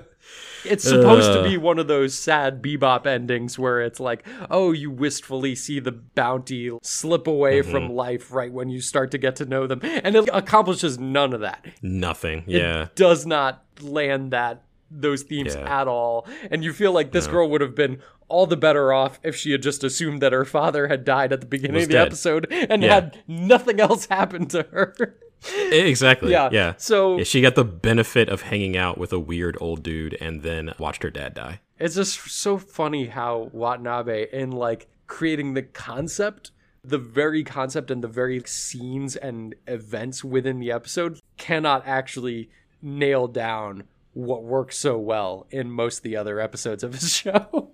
It's supposed to be one of those sad bebop endings where it's like, oh, you wistfully see the bounty slip away Mm-hmm. from life right when you start to get to know them. And it accomplishes none of that. Nothing. It Yeah. does not land that those themes Yeah. at all. And you feel like this girl would have been all the better off if she had just assumed that her father had died at the beginning Was of the dead. episode and Yeah. had nothing else happen to her. Exactly. Yeah, Yeah. so- Yeah, she got the benefit of hanging out with a weird old dude and then watched her dad die. It's just so funny how Watanabe, in like creating the concept, the very concept and the very scenes and events within the episode, cannot actually nail down what works so well in most of the other episodes of his show.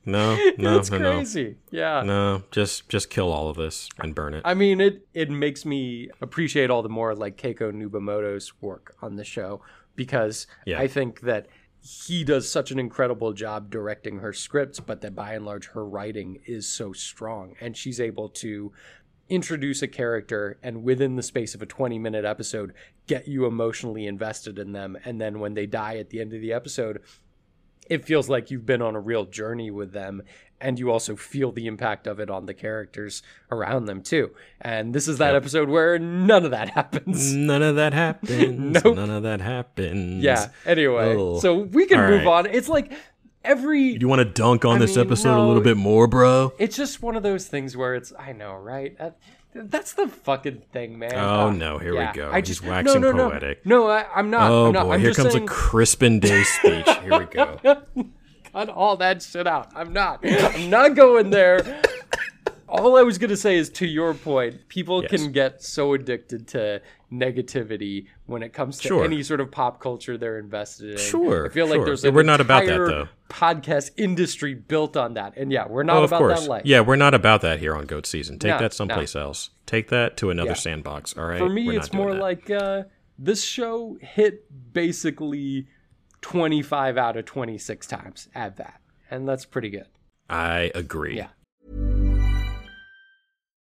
No, no, it's no, crazy. Yeah. no. No, just just kill all of this and burn it. I mean, it it makes me appreciate all the more like Keiko Nobumoto's work on the show because Yeah. I think that he does such an incredible job directing her scripts, but that by and large her writing is so strong and she's able to introduce a character and within the space of a 20 minute episode get you emotionally invested in them and then when they die at the end of the episode it feels like you've been on a real journey with them and you also feel the impact of it on the characters around them too and this is that episode where none of that happens None of that happens. Nope. None of that happens. yeah anyway Oh. so we can All move right. on it's like every Do you want to dunk on I this mean, episode a little bit more, bro? it's just one of those things where it's i know right that's the fucking thing man Oh, Ah, no, here we go. i He's just waxing no, no, poetic. no no I, i'm not Oh I'm not. boy, I'm here comes saying, a Crispin Day speech. Here we go. cut all that shit out. I'm not. I'm not going there. All I was going to say is to your point, people Yes. can get so addicted to negativity when it comes to Sure. any sort of pop culture they're invested in. Sure, I feel like there's an we're not about that, though. podcast industry built on that. And yeah, we're not oh, of about course. that life. Yeah, we're not about that here on Goat Season. Take No, that someplace else. Take that to another Yeah. sandbox. All right. For me, it's more that. like uh, this show hit basically 25 out of 26 times at that. And that's pretty good. I agree. Yeah.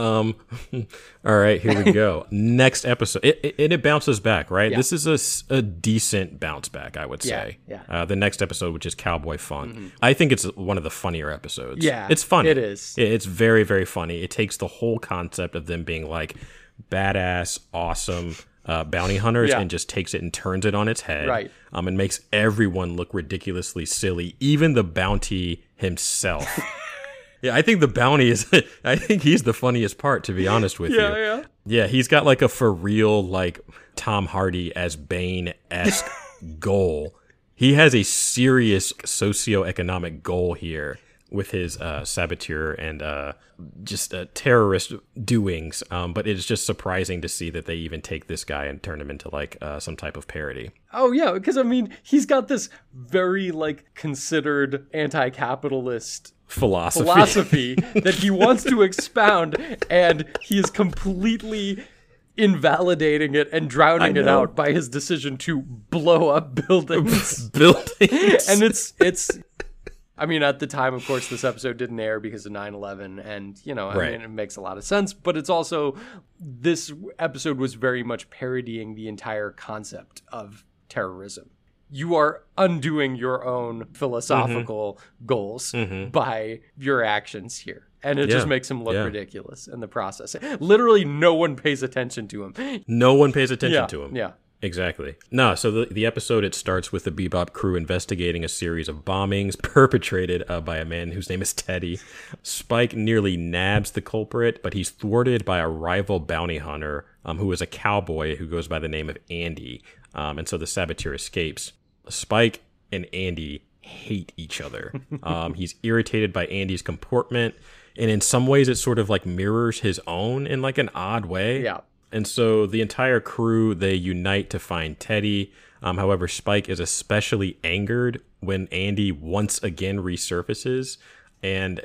Um. all right, here we go. Next episode, it, it, it bounces back, right? Yeah. This is a, a decent bounce back, I would say. yeah. Uh, the next episode, which is Cowboy Funk, I think it's one of the funnier episodes. Yeah, it's funny. it is. It- It's very very funny. It takes the whole concept of them being like badass, awesome. Uh, bounty hunters Yeah. and just takes it and turns it on its head Right. um, and makes everyone look ridiculously silly even the bounty himself Yeah, I think the bounty is. I think he's the funniest part, to be honest with you. Yeah, yeah. Yeah, he's got like a for real, like Tom Hardy as Bane esque goal. He has a serious socioeconomic goal here with his uh, saboteur and uh, just uh, terrorist doings. Um, but it's just surprising to see that they even take this guy and turn him into like uh, some type of parody. Oh yeah, because I mean, he's got this very like considered anti-capitalist Philosophy. philosophy that he wants to expound, and he is completely invalidating it and drowning it out by his decision to blow up buildings. Buildings. and it's it's I mean, at the time, of course, this episode didn't air because of 9 11. And, you know, I Right. mean, it makes a lot of sense. But it's also, this episode was very much parodying the entire concept of terrorism. You are undoing your own philosophical mm-hmm. goals mm-hmm. by your actions here. And it just makes him look Yeah. ridiculous in the process. Literally, no one pays attention to him. no one pays attention Yeah, to him. yeah. Exactly. No, so the, the episode it starts with the Bebop crew investigating a series of bombings perpetrated uh, by a man whose name is Teddy. Spike nearly nabs the culprit, but he's thwarted by a rival bounty hunter um, who is a cowboy who goes by the name of Andy. Um, and so the saboteur escapes. Spike and Andy hate each other. Um, he's irritated by Andy's comportment, and in some ways, it sort of like mirrors his own in like an odd way. Yeah. And so the entire crew they unite to find Teddy. Um, however, Spike is especially angered when Andy once again resurfaces, and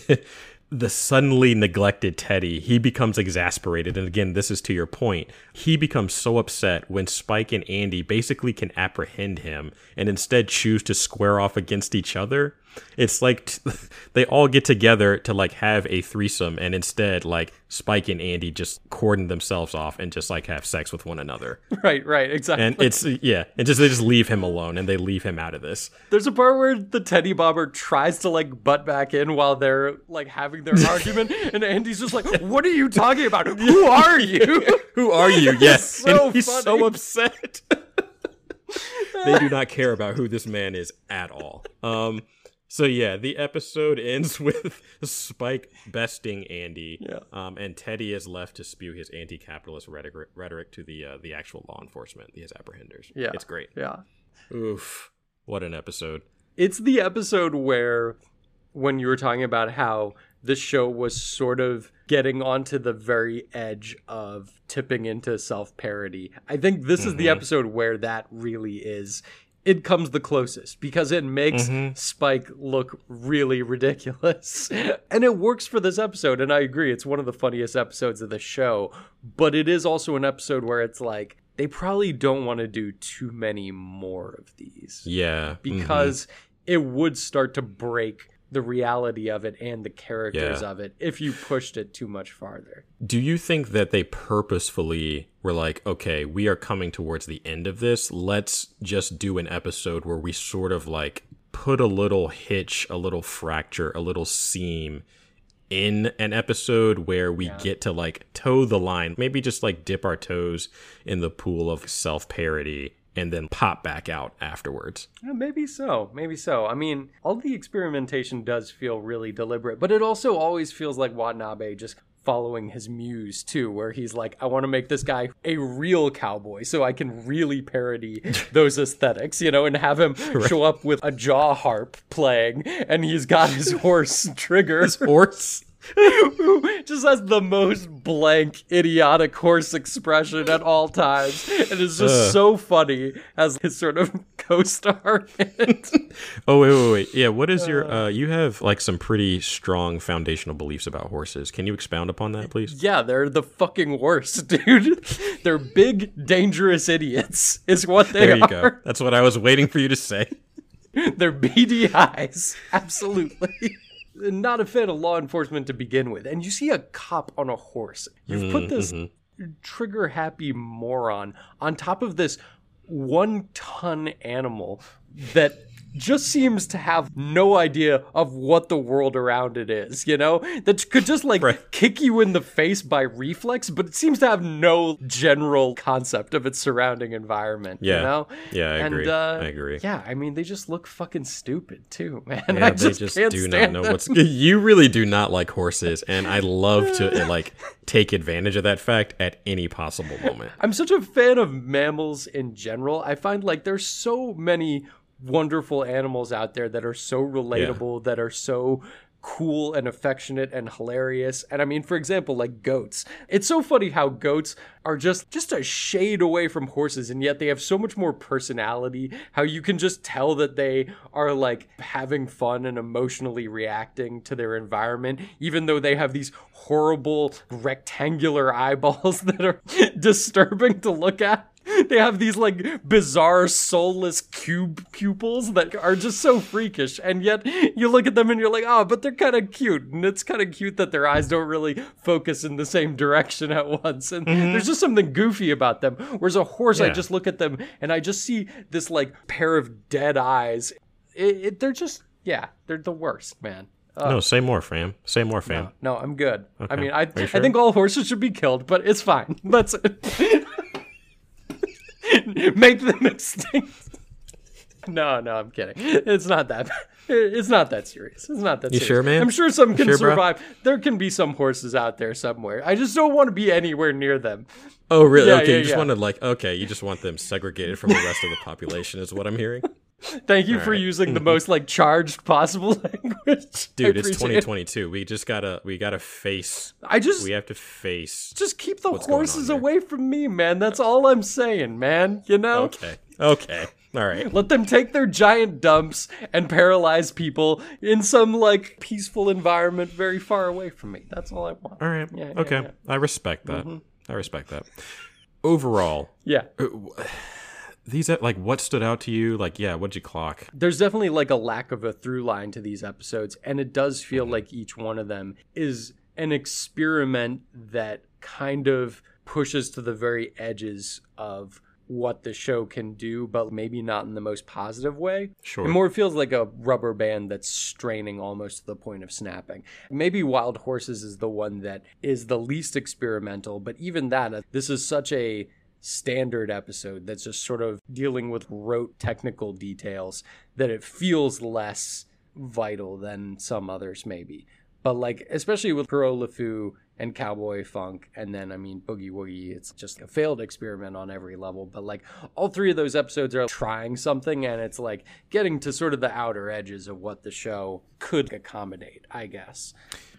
the suddenly neglected Teddy he becomes exasperated. And again, this is to your point. He becomes so upset when Spike and Andy basically can apprehend him and instead choose to square off against each other. It's like t- they all get together to like have a threesome, and instead, like Spike and Andy just cordon themselves off and just like have sex with one another. Right, right, exactly. And it's yeah, and just they just leave him alone and they leave him out of this. There's a part where the teddy bobber tries to like butt back in while they're like having their argument, and Andy's just like, "What are you talking about? Who are you?" Who are you? Yes, so and he's funny. so upset. they do not care about who this man is at all. Um. So yeah, the episode ends with Spike besting Andy, Yeah. um, and Teddy is left to spew his anti-capitalist rhetoric, rhetoric to the uh, the actual law enforcement, his apprehenders. Yeah, it's great. Yeah, Oof, what an episode! it's the episode where when you were talking about how this show was sort of getting onto the very edge of tipping into self-parody. I think this is the episode where that really is it comes the closest because it makes Spike look really ridiculous. and it works for this episode and I agree it's one of the funniest episodes of the show, but it is also an episode where it's like they probably don't want to do too many more of these Yeah, mhm. because it would start to break the reality of it and the characters Yeah. of it if you pushed it too much farther. Do you think that they purposefully were like, okay, we are coming towards the end of this. Let's just do an episode where we sort of like put a little hitch, a little fracture, a little seam in an episode where we get to like toe the line, maybe just like dip our toes in the pool of self parody and then pop back out afterwards. Yeah, maybe so. Maybe so. I mean, all the experimentation does feel really deliberate, but it also always feels like Watanabe just following his muse too, where he's like, I want to make this guy a real cowboy so I can really parody those aesthetics, you know, and have him show up with a jaw harp playing and he's got his horse trigger. His horse. Who just has the most blank, idiotic horse expression at all times. And it's just Ugh. so funny as his sort of co star. Oh wait, wait, wait. Yeah, what is your? Uh, you have like some pretty strong foundational beliefs about horses. Can you expound upon that, please? Yeah, they're the fucking worst, dude. They're big, dangerous idiots, is what they There you are. go. That's what I was waiting for you to say. They're beady eyes. Absolutely. Not a fan of law enforcement to begin with. And you see a cop on a horse. You've put mm, this mm-hmm. trigger happy moron on top of this one ton animal that just seems to have no idea of what the world around it is, you know? That could just like Right. kick you in the face by reflex, but it seems to have no general concept of its surrounding environment, Yeah. you know? Yeah, I and, agree. Uh, I agree. Yeah, I mean, they just look fucking stupid too, man. Yeah, I they just, just can't do not know them. what's. You really do not like horses, and I love to uh, like take advantage of that fact at any possible moment. I'm such a fan of mammals in general. I find like there's so many wonderful animals out there that are so relatable, that are so cool and affectionate and hilarious. And I mean, for example, like goats. It's so funny how goats are just just a shade away from horses and yet they have so much more personality. How you can just tell that they are like having fun and emotionally reacting to their environment even though they have these horrible rectangular eyeballs that are disturbing to look at. They have these like bizarre soulless cube pupils that are just so freakish, and yet you look at them and you're like, oh, but they're kind of cute, and it's kind of cute that their eyes don't really focus in the same direction at once, and there's just something goofy about them. Whereas a horse, I just look at them and I just see this like pair of dead eyes. It, it, they're just yeah, they're the worst, man. Uh, no, say more, fam. Say more, fam. no, I'm good. I mean, I you I think all horses should be killed, but it's fine. Let's make them extinct. No, no, I'm kidding. It's not that. It's not that serious. It's not that. You serious. sure, man? I'm sure some can sure, bro? survive. There can be some horses out there somewhere. I just don't want to be anywhere near them. Oh, really? Yeah, okay, yeah, you just yeah. want to like, okay, you just want them segregated from the rest of the population, is what I'm hearing. Thank you for right. using the most like charged possible language, Dude, it's appreciate it. 2022. We just gotta, we gotta face. I just We have to face. just keep the What's going on horses away from me, man. That's all I'm saying, man. You know. Okay. Okay. All right. Let them take their giant dumps and paralyze people in some like peaceful environment very far away from me. That's all I want. All right. Yeah, yeah, okay. yeah. Mm-hmm. I respect that. I respect that. Overall, Yeah. These are like what stood out to you? Like, yeah, what'd you clock? There's definitely like a lack of a through line to these episodes, and it does feel like each one of them is an experiment that kind of pushes to the very edges of what the show can do, but maybe not in the most positive way. Sure. It more feels like a rubber band that's straining almost to the point of snapping. Maybe Wild Horses is the one that is the least experimental, but even that, uh, this is such a standard episode that's just sort of dealing with rote technical details that it feels less vital than some others maybe. But like especially with Kuro LeFou and Cowboy Funk and then I mean Boogie Woogie, it's just a failed experiment on every level. But like all three of those episodes are trying something and it's like getting to sort of the outer edges of what the show could accommodate, I guess.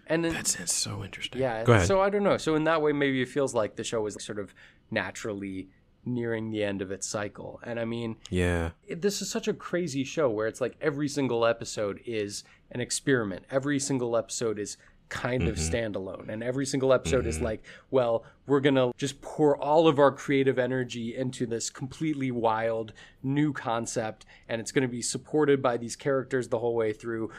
And then, That's it's so interesting. yeah. Go ahead. So I don't know. So in that way, maybe it feels like the show is sort of naturally nearing the end of its cycle. And I mean, yeah. it, this is such a crazy show where it's like every single episode is an experiment. Every single episode is kind of mm-hmm. standalone and every single episode is mm-hmm. like well we're gonna just pour all of our creative energy into this completely wild new concept and it's gonna be supported by these characters the whole way through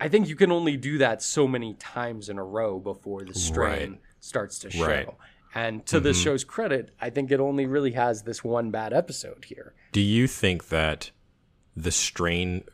i think you can only do that so many times in a row before the strain Right. starts to show Right. And to this mm-hmm. show's credit i think it only really has this one bad episode here Do you think that the strain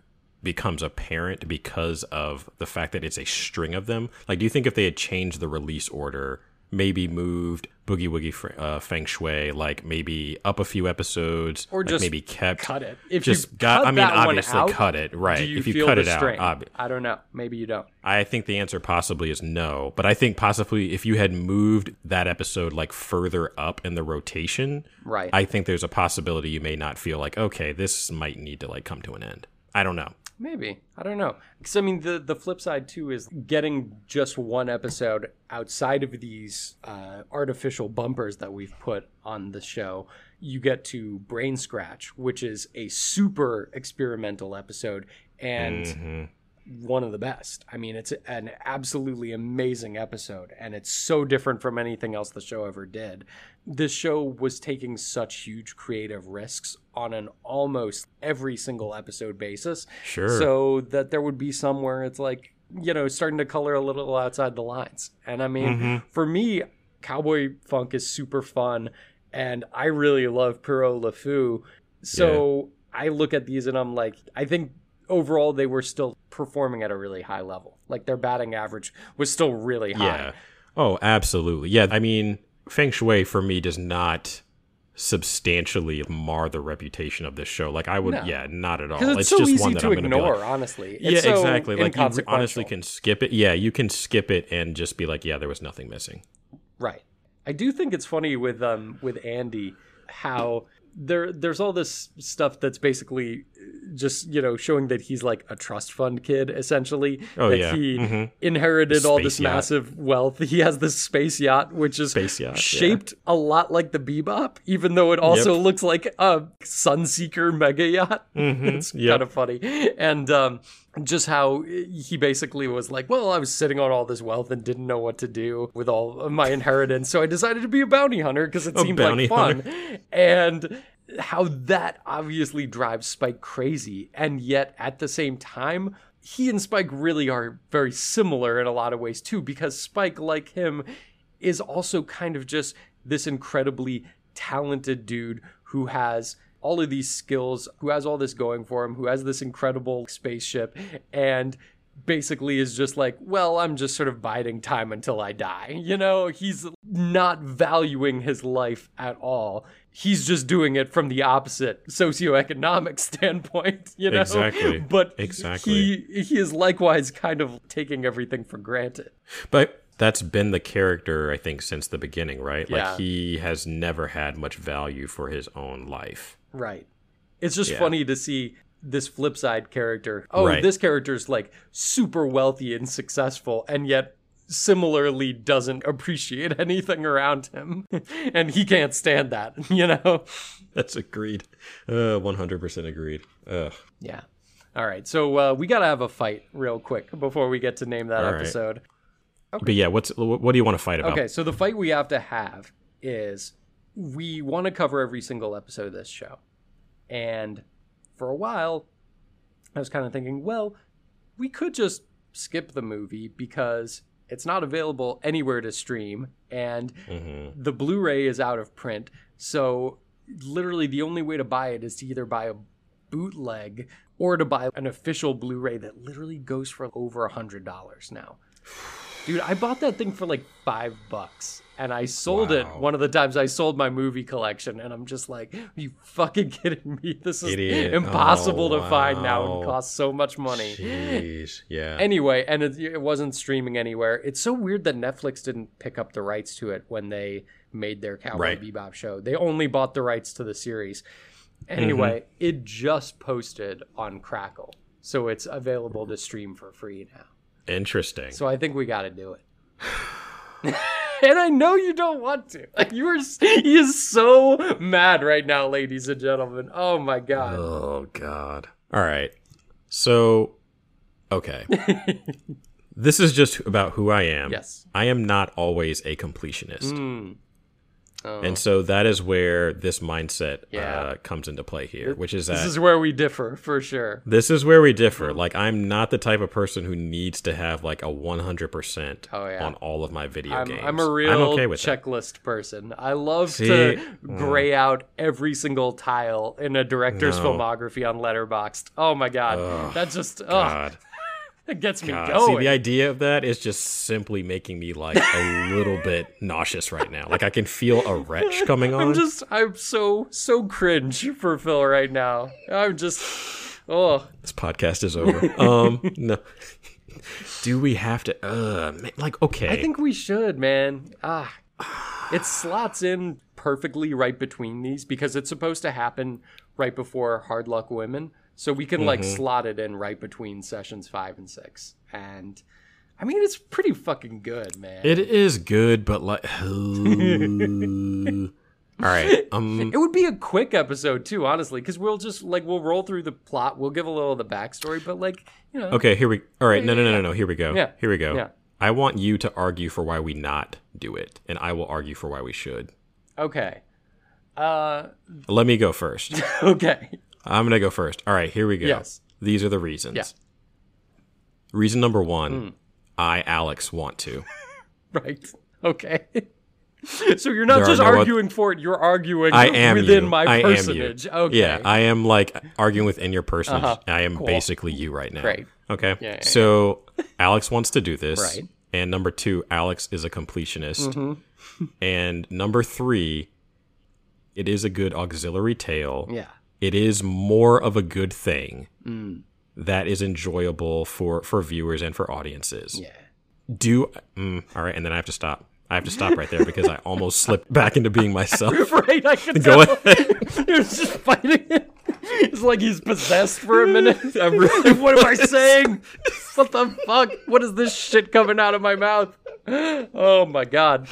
becomes apparent because of the fact that it's a string of them? Like, do you think if they had changed the release order maybe moved Boogie Woogie uh, Feng Shui, like maybe up a few episodes, Or like just maybe kept cut it. If just you got, cut I mean, obviously out, cut it, right? You if you cut it out, ob- I don't know. Maybe you don't. I think the answer possibly is no. But I think possibly if you had moved that episode like further up in the rotation, Right. I think there's a possibility you may not feel like okay, this might need to like come to an end. I don't know. Maybe I don't know. Because I mean, the the flip side too is getting just one episode outside of these uh, artificial bumpers that we've put on the show. You get to Brain Scratch, which is a super experimental episode and Mm-hmm. one of the best. I mean, it's an absolutely amazing episode, and it's so different from anything else the show ever did. This show was taking such huge creative risks on an almost every single episode basis. Sure. So that there would be somewhere it's like, you know, starting to color a little outside the lines. And I mean, Mm-hmm. for me, Cowboy Funk is super fun, and I really love Pierrot LeFou. So I look at these and I'm like, I think overall they were still performing at a really high level. Like their batting average was still really high. Yeah. Oh, absolutely. Yeah. I mean, Feng Shui for me does not substantially mar the reputation of this show. Like I would, No. yeah, not at all. Because it's, so just easy one that to I'm ignore, like- honestly. yeah, so exactly. Like you honestly can skip it. Yeah, you can skip it and just be like, yeah, there was nothing missing. Right. I do think it's funny with um with Andy how there there's all this stuff that's basically just you know showing that he's like a trust fund kid essentially Oh, that yeah. he Mhm. inherited all this yacht. massive wealth he has this space yacht which is yacht, yeah. shaped a lot like the bebop even though it also Yep. looks like a sunseeker mega yacht it's Yep. kind of funny and um just how he basically was like, well, I was sitting on all this wealth and didn't know what to do with all of my inheritance, so I decided to be a bounty hunter because it A seemed like fun. hunter. And how that obviously drives Spike crazy, and yet at the same time, he and Spike really are very similar in a lot of ways too, because Spike, like him, is also kind of just this incredibly talented dude who has all of these skills, who has all this going for him, who has this incredible spaceship, and basically is just like, well, I'm just sort of biding time until I die. You know, he's not valuing his life at all. He's just doing it from the opposite socioeconomic standpoint, you know? Exactly. But Exactly. he he is likewise kind of taking everything for granted. But that's been the character, I think, since the beginning, right? Yeah. Like he has never had much value for his own life. Right. It's just Yeah. funny to see this flip side character. Oh, Right. this character's like super wealthy and successful, and yet similarly doesn't appreciate anything around him. and he can't stand that, you know? That's agreed. Uh, 100% agreed. Ugh. Yeah. All right. So uh, we got to have a fight real quick before we get to name that All right. episode. But yeah, what's what do you want to fight about? Okay, so the fight we have to have is we want to cover every single episode of this show. And for a while, I was kind of thinking, well, we could just skip the movie because it's not available anywhere to stream and Mm-hmm. the Blu-ray is out of print. So literally the only way to buy it is to either buy a bootleg or to buy an official Blu-ray that literally goes for over a hundred dollars now. Dude, I bought that thing for like five bucks and I sold it one of the times I sold my movie collection. And I'm just like, are you fucking kidding me? This is Idiot. impossible Oh, to find now and wow. costs so much money. Jeez. Yeah. Anyway, and it, it wasn't streaming anywhere. It's so weird that Netflix didn't pick up the rights to it when they made their Cowboy Right. Bebop show. They only bought the rights to the series. Anyway, Mm-hmm. it just posted on Crackle. So it's available to stream for free now. Interesting. So I think we got to do it. and I know you don't want to. Like you are, he is so mad right now, ladies and gentlemen. Oh my god. Oh God. All right. So, okay. this is just about who I am. Yes. I am not always a completionist. Hmm. Oh. And so that is where this mindset Yeah. uh, comes into play here, which is that This is where we differ for sure. this is where we differ. Like, I'm not the type of person who needs to have like a 100% Oh, yeah. on all of my video I'm, games. I'm a real I'm okay with that. checklist person. I love See? to Mm. gray out every single tile in a director's No. filmography on Letterboxd. Oh my god, that just oh, God. It gets me God, going. see, the idea of that is just simply making me like a little bit nauseous right now. Like I can feel a retch coming on. I'm just, I'm so, so cringe for Phil right now. I'm just, oh, this podcast is over. Um, no. Do we have to? Uh, man, like okay. I think we should, man. Ah, it slots in perfectly right between these because it's supposed to happen right before Hard Luck Women, so we can like slot it in right between sessions five and six. And I mean, it's pretty fucking good, man. it is good, but like, all right. Um, It would be a quick episode too, honestly, because we'll just like we'll roll through the plot, we'll give a little of the backstory, but like you know, okay. Here we. All right. No, no, no, no, no. Here we go. Yeah. Here we go. Yeah. I want you to argue for why we not do it, and I will argue for why we should. okay, uh, Let me go first. okay, I'm gonna go first. All right, here we go. Yes. These are the reasons. Yeah. Reason number one, I, Alex, want to. right, okay. so you're not There just no oth- arguing for it; you're arguing I am within you. my I personage. Am you. Okay, Yeah, I am like arguing within your personage. Uh-huh. I am Cool. basically you right now. Right. Okay. Yeah, yeah, so Alex wants to do this. Right. And number two, Alex is a completionist. Mm-hmm. and number three, it is a good auxiliary tale. yeah. It is more of a good thing Mm. that is enjoyable for for viewers and for audiences. Yeah. Do mm, all right, and then I have to stop. I have to stop right there because I almost slipped back into being myself. Right, I can Go tell. ahead. You're just fighting it. It's like he's possessed for a minute. Really, what am I saying? What the fuck? What is this shit coming out of my mouth? Oh my god.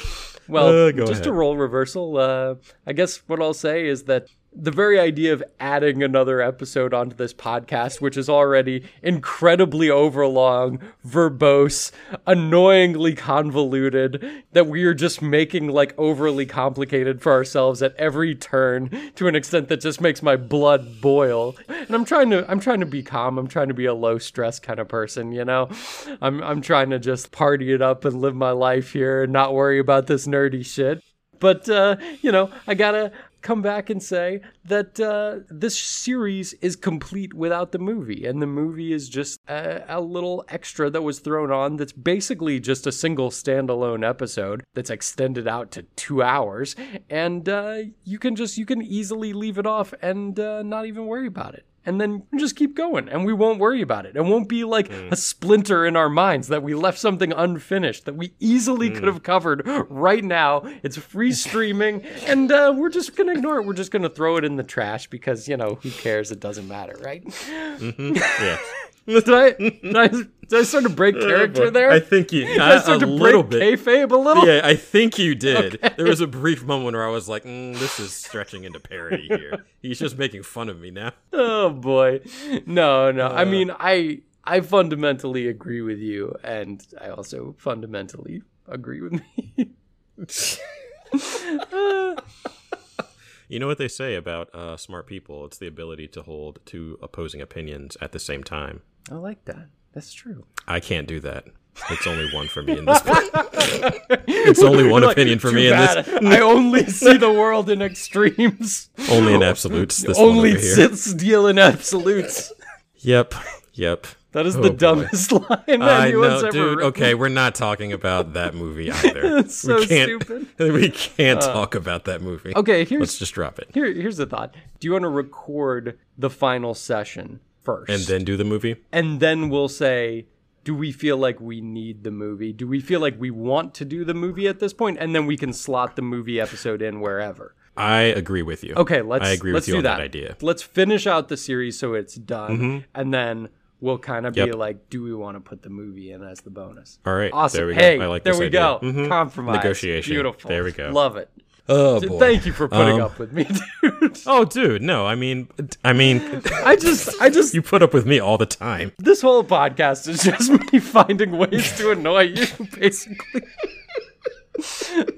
Well, Uh, just a ahead. role reversal. Uh, I guess what I'll say is that the very idea of adding another episode onto this podcast, which is already incredibly overlong, verbose, annoyingly convoluted, that we are just making like overly complicated for ourselves at every turn to an extent that just makes my blood boil. And I'm trying to I'm trying to be calm. I'm trying to be a low stress kind of person, you know? I'm I'm trying to just party it up and live my life here and not worry about this nerdy shit. But uh, you know, I gotta come back and say that uh, this series is complete without the movie, and the movie is just a, a little extra that was thrown on. That's basically just a single standalone episode that's extended out to two hours, and uh, you can just you can easily leave it off and uh, not even worry about it and then just keep going and we won't worry about it. It won't be like mm. a splinter in our minds that we left something unfinished that we easily could mm. have covered right now. It's free streaming and uh, we're just going to ignore it. We're just going to throw it in the trash because, you know, who cares? It doesn't matter, right? Mm-hmm. yeah. did, I, did, I, did I sort of break character there? I think you Did I a, start a to little break bit. kayfabe a little? Yeah, I think you did. There was a brief moment where I was like, mm, "This is stretching into parody here." He's just making fun of me now. Oh boy. No, no. I mean, I I fundamentally agree with you and I also fundamentally agree with me. You know what they say about uh, smart people? It's the ability to hold two opposing opinions at the same time. I like that. That's true. I can't do that. It's only one for me in this. it's only one opinion for Too me in this. I only see the world in extremes. Only in absolutes. This one only over sits deal in absolutes. Yep. Yep. That is Oh, the boy. dumbest line I anyone's know, ever dude. written. Okay, we're not talking about that movie either. It's so we can't. stupid. We can't talk about that movie. Okay, here's Let's just drop it here, here's the thought. Do you want to record the final session first? and then do the movie. and then we'll say do we feel like we need the movie do we feel like we want to do the movie at this point? and then we can slot the movie episode in wherever I agree with you. okay let's I agree let's with you do on that. that idea. let's finish out the series so it's done and then we'll kind of be like do we want to put the movie in as the bonus All right. awesome There we go. hey I like there we idea. go Mhm. compromise Negotiation. beautiful There we go. love it Oh boy. thank you for putting Um, up with me dude Oh, dude. No, I mean, I mean, i just i just you put up with me all the time. this whole podcast is just me finding ways to annoy you, basically.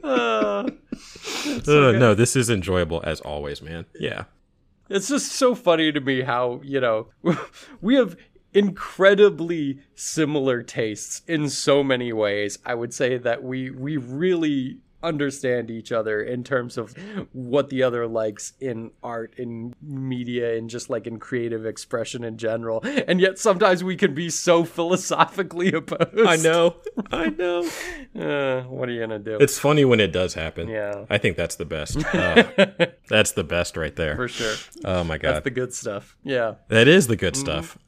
Uh, Uh, no, this is enjoyable as always, man. Yeah. it's just so funny to me how, you know, we have incredibly similar tastes in so many ways. I would say that we we really understand each other in terms of what the other likes in art, in media, and just like in creative expression in general. And yet sometimes we can be so philosophically opposed. I know. I know. Uh, what are you gonna do? It's funny when it does happen. Yeah. I think that's the best. Uh, that's the best right there. for sure. Oh my god. That's the good stuff. Yeah. that is the good Mm-hmm. stuff.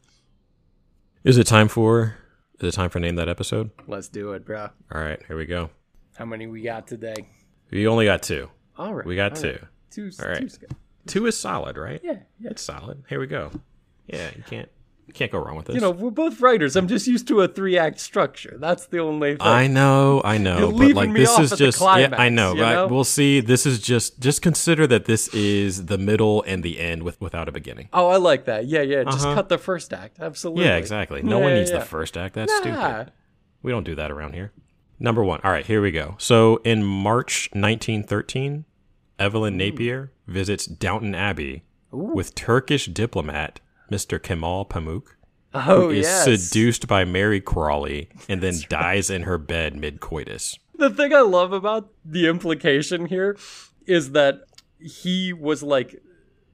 Is it time for is it time for name that episode? Let's do it, bro. All right, here we go. How many we got today? We only got two. All right. We got two. right. Two. All right. two's. Two is solid, right? Yeah. Yeah. It's solid. Here we go. Yeah, you can't you can't go wrong with this. You know, we're both writers. I'm just used to a three act structure. That's the only thing. I know, I know, You're but leaving like me this off is at the just yeah, I know, you right? know? We'll see. This is just just consider that this is the middle and the end with without a beginning. Oh, I like that. Yeah, yeah. Just Uh-huh. cut the first act. Absolutely. Yeah, exactly. No Yeah, one needs yeah. the first act. That's Nah. stupid. We don't do that around here. Number one. All right, here we go. So in March 1913, Evelyn Napier visits Downton Abbey with Turkish diplomat Mr. Kemal Pamuk, Oh, who is yes. seduced by Mary Crawley and then dies in her bed mid coitus. The thing I love about the implication here is that he was like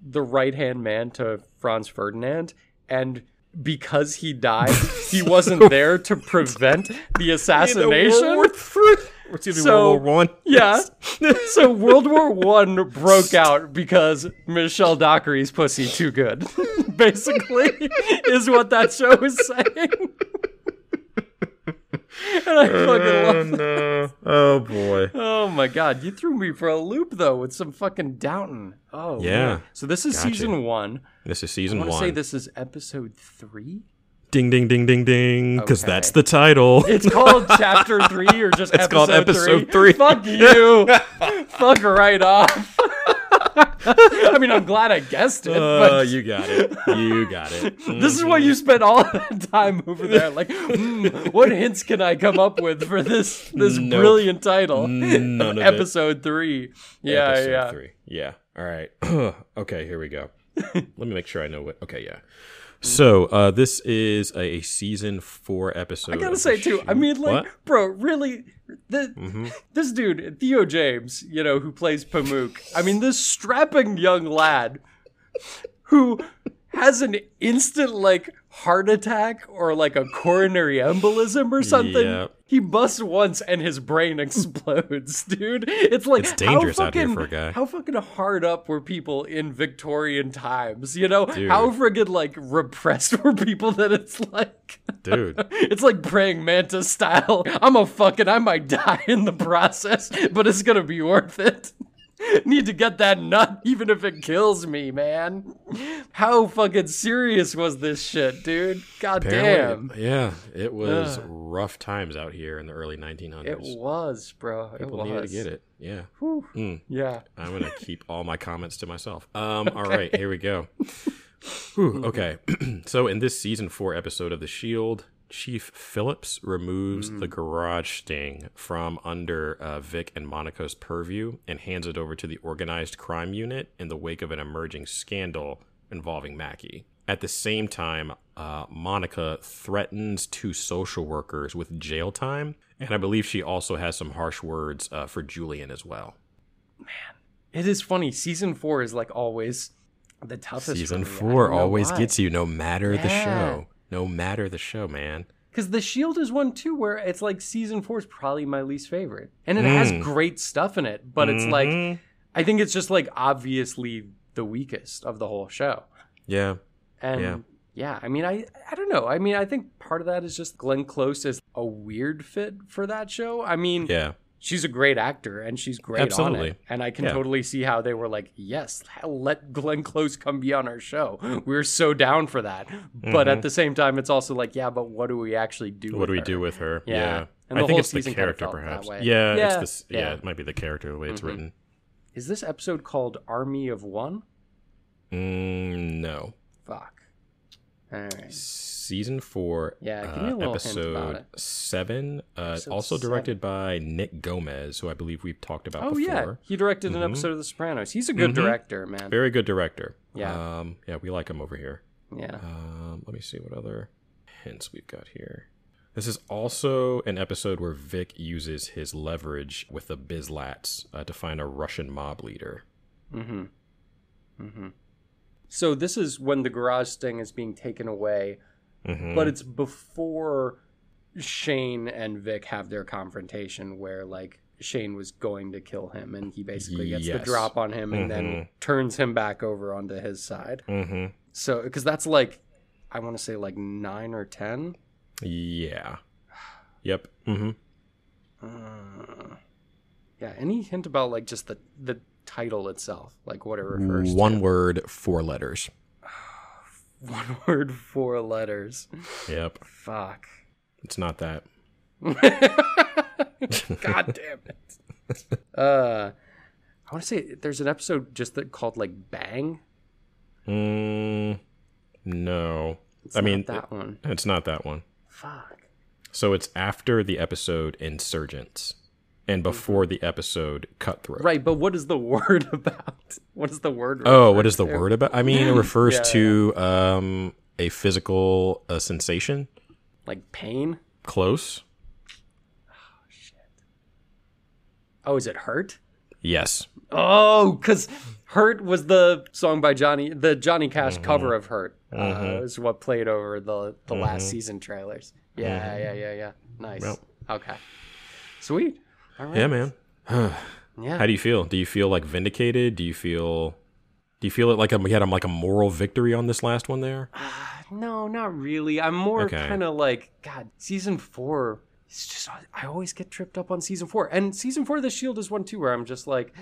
the right hand man to Franz Ferdinand, and because he died, he wasn't there to prevent the assassination. Excuse me, So- World War One. Yeah. so World War One broke out because Michelle Dockery's pussy too good. Basically, is what that show is saying. and I fucking love that. no. Oh boy. Oh my god, you threw me for a loop though with some fucking Downton. Oh Yeah. man. So this is Gotcha. season one. This is I season to one. say this is episode three. Ding ding ding ding ding. Because Okay. that's the title. It's called chapter three or just It's episode called episode three. Fuck you. Fuck right off. I mean, I'm glad I guessed it, Uh, but you got it. You got it. this is why you spent all that time over there. Like, hmm, what hints can I come up with for this this Nope. brilliant title? None of it. episode three. Yeah, Episode yeah. Three. Yeah. All right. okay, here we go. Let me make sure I know what. Okay, yeah. So uh, this is a season four episode. I gotta say too. I mean, like, What? Mm-hmm. bro, really, the, this dude Theo James, you know, who plays Pamuk. I mean, this strapping young lad who has an instant like heart attack or like a coronary embolism or something. Yep. He busts once and his brain explodes, dude. It's like It's dangerous how out here fucking, for a guy. How fucking hard up were people in Victorian times? You know, Dude. how friggin' like repressed were people that it's like, Dude. it's like praying mantis style. I'm a fucking, I might die in the process, but it's gonna be worth it. Need to get that nut, even if it kills me, man. How fucking serious was this shit, dude? God damn. Yeah, it was rough times out here in the early 1900s. It was, bro. It People was. needed to get it. Yeah. Mm. Yeah. I'm gonna keep all my comments to myself. Um, all right, here we go. Whew, okay, so in this season four episode of The Shield, Chief Phillips removes the garage sting from under uh, Vic and Monica's purview and hands it over to the organized crime unit in the wake of an emerging scandal involving Mackey. At the same time, uh, Monica threatens two social workers with jail time, and I believe she also has some harsh words uh, for Julian as well. Man, it is funny. Season four is like always the toughest. Season. Four always why. gets you, no matter the show. No matter the show, man. Because The Shield is one too where it's like season four is probably my least favorite. And it has Mm. great stuff in it, but it's like, Mhm. I think it's just like obviously the weakest of the whole show. Yeah. And Yeah. yeah. I mean, I, I don't know. I mean, I think part of that is just Glenn Close is a weird fit for that show. I mean, Yeah. She's a great actor and she's great on Absolutely. it. And I can Yeah. totally see how they were like, yes, let Glenn Close come be on our show. We're so down for that. But at the same time, it's also like, yeah, but what do we actually do? What with do we her? do with her? Yeah. And I the think it's the character, perhaps. Yeah, Yeah, it's. Yeah. yeah. it might be the character the way it's written. Is this episode called Army of One? Mm, no. Fuck. All right. Season four. Yeah, give uh, me a little hint episode about it. seven. Uh, Episode also directed by Nick Gomez, who I believe we've talked about Oh before. yeah, he directed an Mhm. episode of The Sopranos. He's a good Mhm. director, man. Very good director. Yeah. Um, yeah, we like him over here. yeah. Um, let me see what other hints we've got here. This is also an episode where Vic uses his leverage with the Byz-Lats uh, to find a Russian mob leader. Mm-hmm. Mm-hmm. So this is when the garage sting is being taken away, Mhm. but it's before Shane and Vic have their confrontation, where like Shane was going to kill him, and he basically gets the drop on him, and then Mhm. turns him back over onto his side. Mm-hmm. So because that's like, I want to say like nine or ten. Yeah. Yep. Mm-hmm. Uh, yeah. Any hint about like just the the title itself, like what it refers to? One word, four letters. One word, four letters. Yep. Fuck. It's not that. God damn it. Uh, I want to say there's an episode just that called like Bang. Mm, no. It's I not mean, that one. It's not that one. Fuck. So it's after the episode Insurgents and before the episode Cutthroat. Right, but what is the word about? What is the word? Oh, what is the to? word about? I mean, it refers Yeah, to um, a physical uh, sensation. Like pain? Close. Oh, shit. Oh, is it hurt? Yes. Oh, because "Hurt" was the song by Johnny, the Johnny Cash Mm-hmm. cover of "Hurt." Uh, Mhm. is what played over the the last Mhm. season trailers. Yeah, Mhm. yeah, yeah, yeah. Nice. Okay. Sweet. All right. Yeah, man. Yeah. How do you feel? Do you feel like vindicated? Do you feel? Do you feel it like we had like a moral victory on this last one there? No, not really. I'm more Okay. kind of like God. Season four. It's just I always get tripped up on season four, and season four of the Shield is one too, where I'm just like.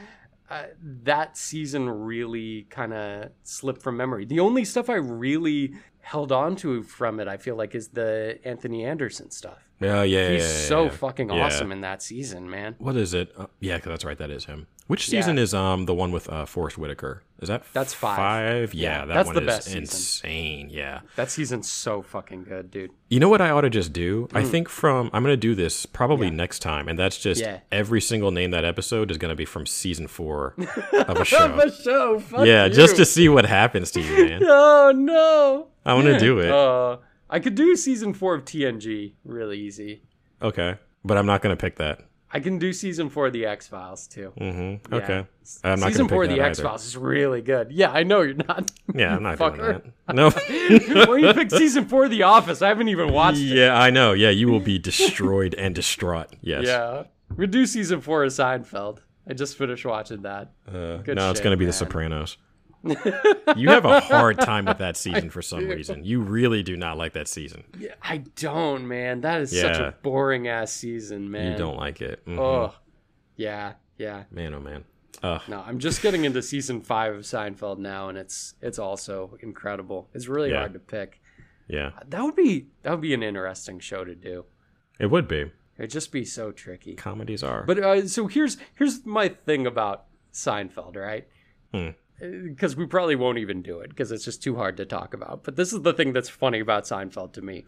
Uh, that season really kind of slipped from memory. The only stuff I really held on to from it, I feel like, is the Anthony Anderson stuff. Yeah, yeah. He's yeah, yeah, so yeah. fucking awesome in that season, man. What is it? Uh, yeah, that's right. That is him. Which season is um the one with uh, Forest Whitaker? Is that That's five. Five? Yeah, that that's one the is best season. insane. Yeah. That season's so fucking good, dude. You know what I ought to just do? I Mm. think from I'm gonna do this probably next time, and that's just every single name that episode is gonna be from season four of a show. Of a show. Fuck yeah, you. just to see what happens to you, man. Oh no. I want to do it. Uh, I could do season four of TNG really easy. Okay, but I'm not gonna pick that. I can do season four of the X Files too. Mm-hmm. Yeah. Okay. I'm not season gonna pick four of the. X Files is really good. Yeah, I know you're not. Yeah, I'm not doing Fucker. that. No. Why don't you pick season four of The Office? I haven't even watched it. yeah, I know. Yeah, you will be destroyed and distraught. Yes. Yeah. We do season four of Seinfeld. I just finished watching that. Uh, Good no, it's going to be man. The Sopranos. you have a hard time with that season for some reason. You really do not like that season. Yeah, I don't, man. That is such a boring ass season, man. You don't like it. Mhm. Oh, yeah, yeah. Man, oh man. Ugh. No, I'm just getting into season five of Seinfeld now, and it's it's also incredible. It's really Yeah. hard to pick. Yeah, That would be that would be an interesting show to do. it would be. It'd just be so tricky. Comedies are. But uh, so here's here's my thing about Seinfeld, right? Hmm. Because we probably won't even do it because it's just too hard to talk about. But this is the thing that's funny about Seinfeld to me.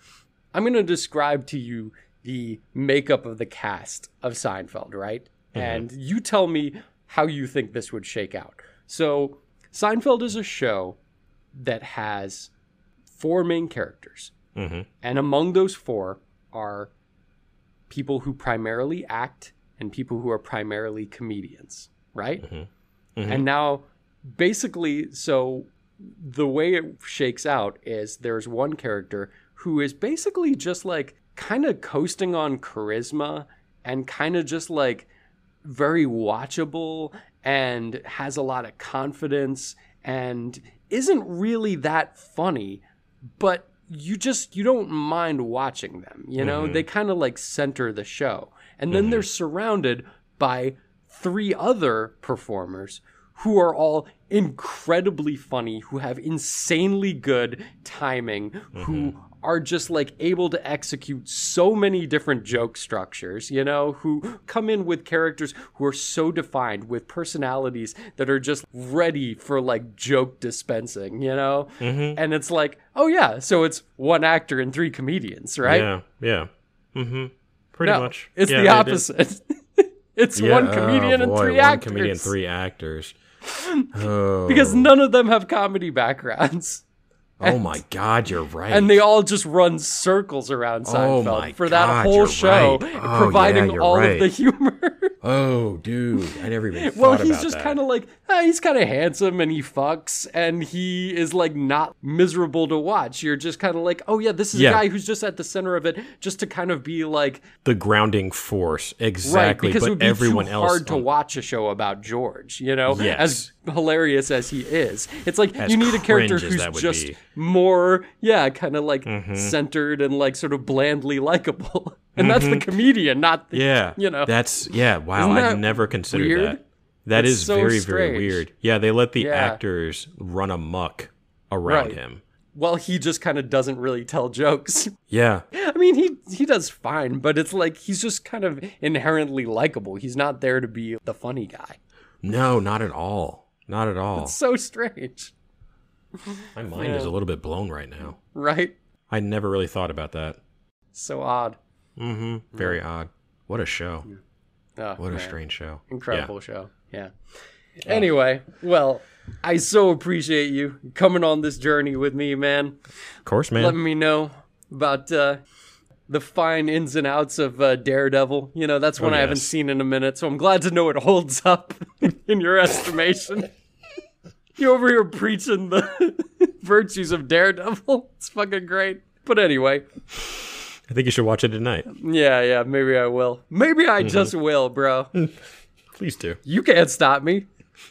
I'm going to describe to you the makeup of the cast of Seinfeld, right? Mm-hmm. And you tell me how you think this would shake out. So, Seinfeld is a show that has four main characters. hmm And among those four are people who primarily act and people who are primarily comedians, right? Mm-hmm. And mm-hmm. now, basically, so the way it shakes out is there's one character who is basically just like kind of coasting on charisma and kind of just like very watchable and has a lot of confidence and isn't really that funny but you just you don't mind watching them you know? Mm-hmm. They kind of like center the show. And then mm-hmm. they're surrounded by three other performers who are all incredibly funny who have insanely good timing who are just like able to execute so many different joke structures you know who come in with characters who are so defined with personalities that are just ready for like joke dispensing you know? And it's like oh yeah so it's one actor and three comedians right? Yeah, yeah. hmm Pretty No, much. it's Yeah, the opposite. It's Yeah, one comedian oh, and boy, three one actors. comedian, three actors. Oh. because none of them have comedy backgrounds Oh my God, you're right. and they all just run circles around Oh Seinfeld my for that God, whole show, right. Oh, providing yeah, all right. of the humor. Oh, dude, I never even well, he's just kind of like ah, he's kind of handsome and he fucks and he is like not miserable to watch. You're just kind of like, oh yeah, this is Yeah. a guy who's just at the center of it, just to kind of be like the grounding force, right exactly. because but it would be everyone too else hard to watch a show about George. You know, Yes. as hilarious as he is, it's like As you need a character who's just be. Mm-hmm. more, yeah, kind of like centered and like sort of blandly likable. And that's the comedian, not the Mm-hmm. Yeah, you know. that's yeah. Wow, I never considered weird? that. That It's is so very very weird. Yeah, they let the Yeah. actors run amok around Right. him. well, he just kind of doesn't really tell jokes. Yeah, I mean, he he does fine, but it's like he's just kind of inherently likable. He's not there to be the funny guy. no, not at all. Not at all. It's so strange, My mind is a little bit blown right now. right? I never really thought about that. So odd. Mm-hmm. Very odd. What a show. Oh, What a strange show. incredible show. Yeah. Anyway, well, I so appreciate you coming on this journey with me, man. Of course, man. Letting me know about uh, the fine ins and outs of uh, Daredevil. You know, that's one Oh, I haven't seen in a minute, so I'm glad to know it holds up in your estimation. you over here preaching the virtues of Daredevil. It's fucking great. But anyway, I think you should watch it tonight. yeah, yeah, maybe I will. Maybe I just Mm-hmm. will, bro. Please do. You can't stop me.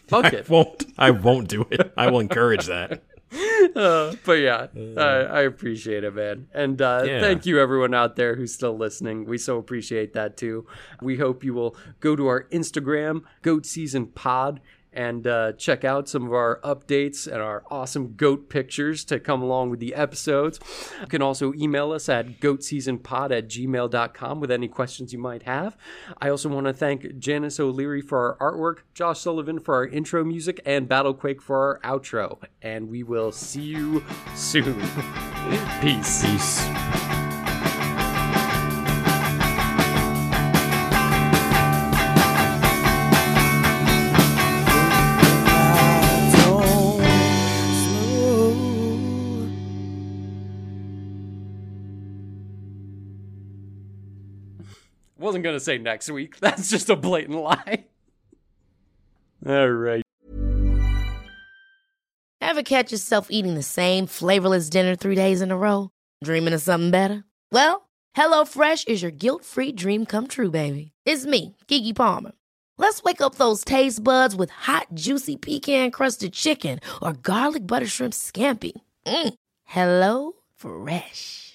Fuck I it. won't. I won't do it. I will encourage that. but yeah, I, I appreciate it, man. And uh, Yeah. thank you, everyone out there who's still listening. We so appreciate that too. We hope you will go to our Instagram, Goat Season Pod, and uh, check out some of our updates and our awesome goat pictures to come along with the episodes. You can also email us at goatseasonpod at gmail.com with any questions you might have. I also want to thank Janice O'Leary for our artwork, Josh Sullivan for our intro music, and Battlequake for our outro. And we will see you soon. Peace. Peace. Wasn't going to say next week. That's just a blatant lie. All right. Ever catch yourself eating the same flavorless dinner three days in a row? Dreaming of something better? Well, HelloFresh is your guilt-free dream come true, baby. It's me, Keke Palmer. Let's wake up those taste buds with hot, juicy pecan-crusted chicken or garlic butter shrimp scampi. Mm. Hello Fresh.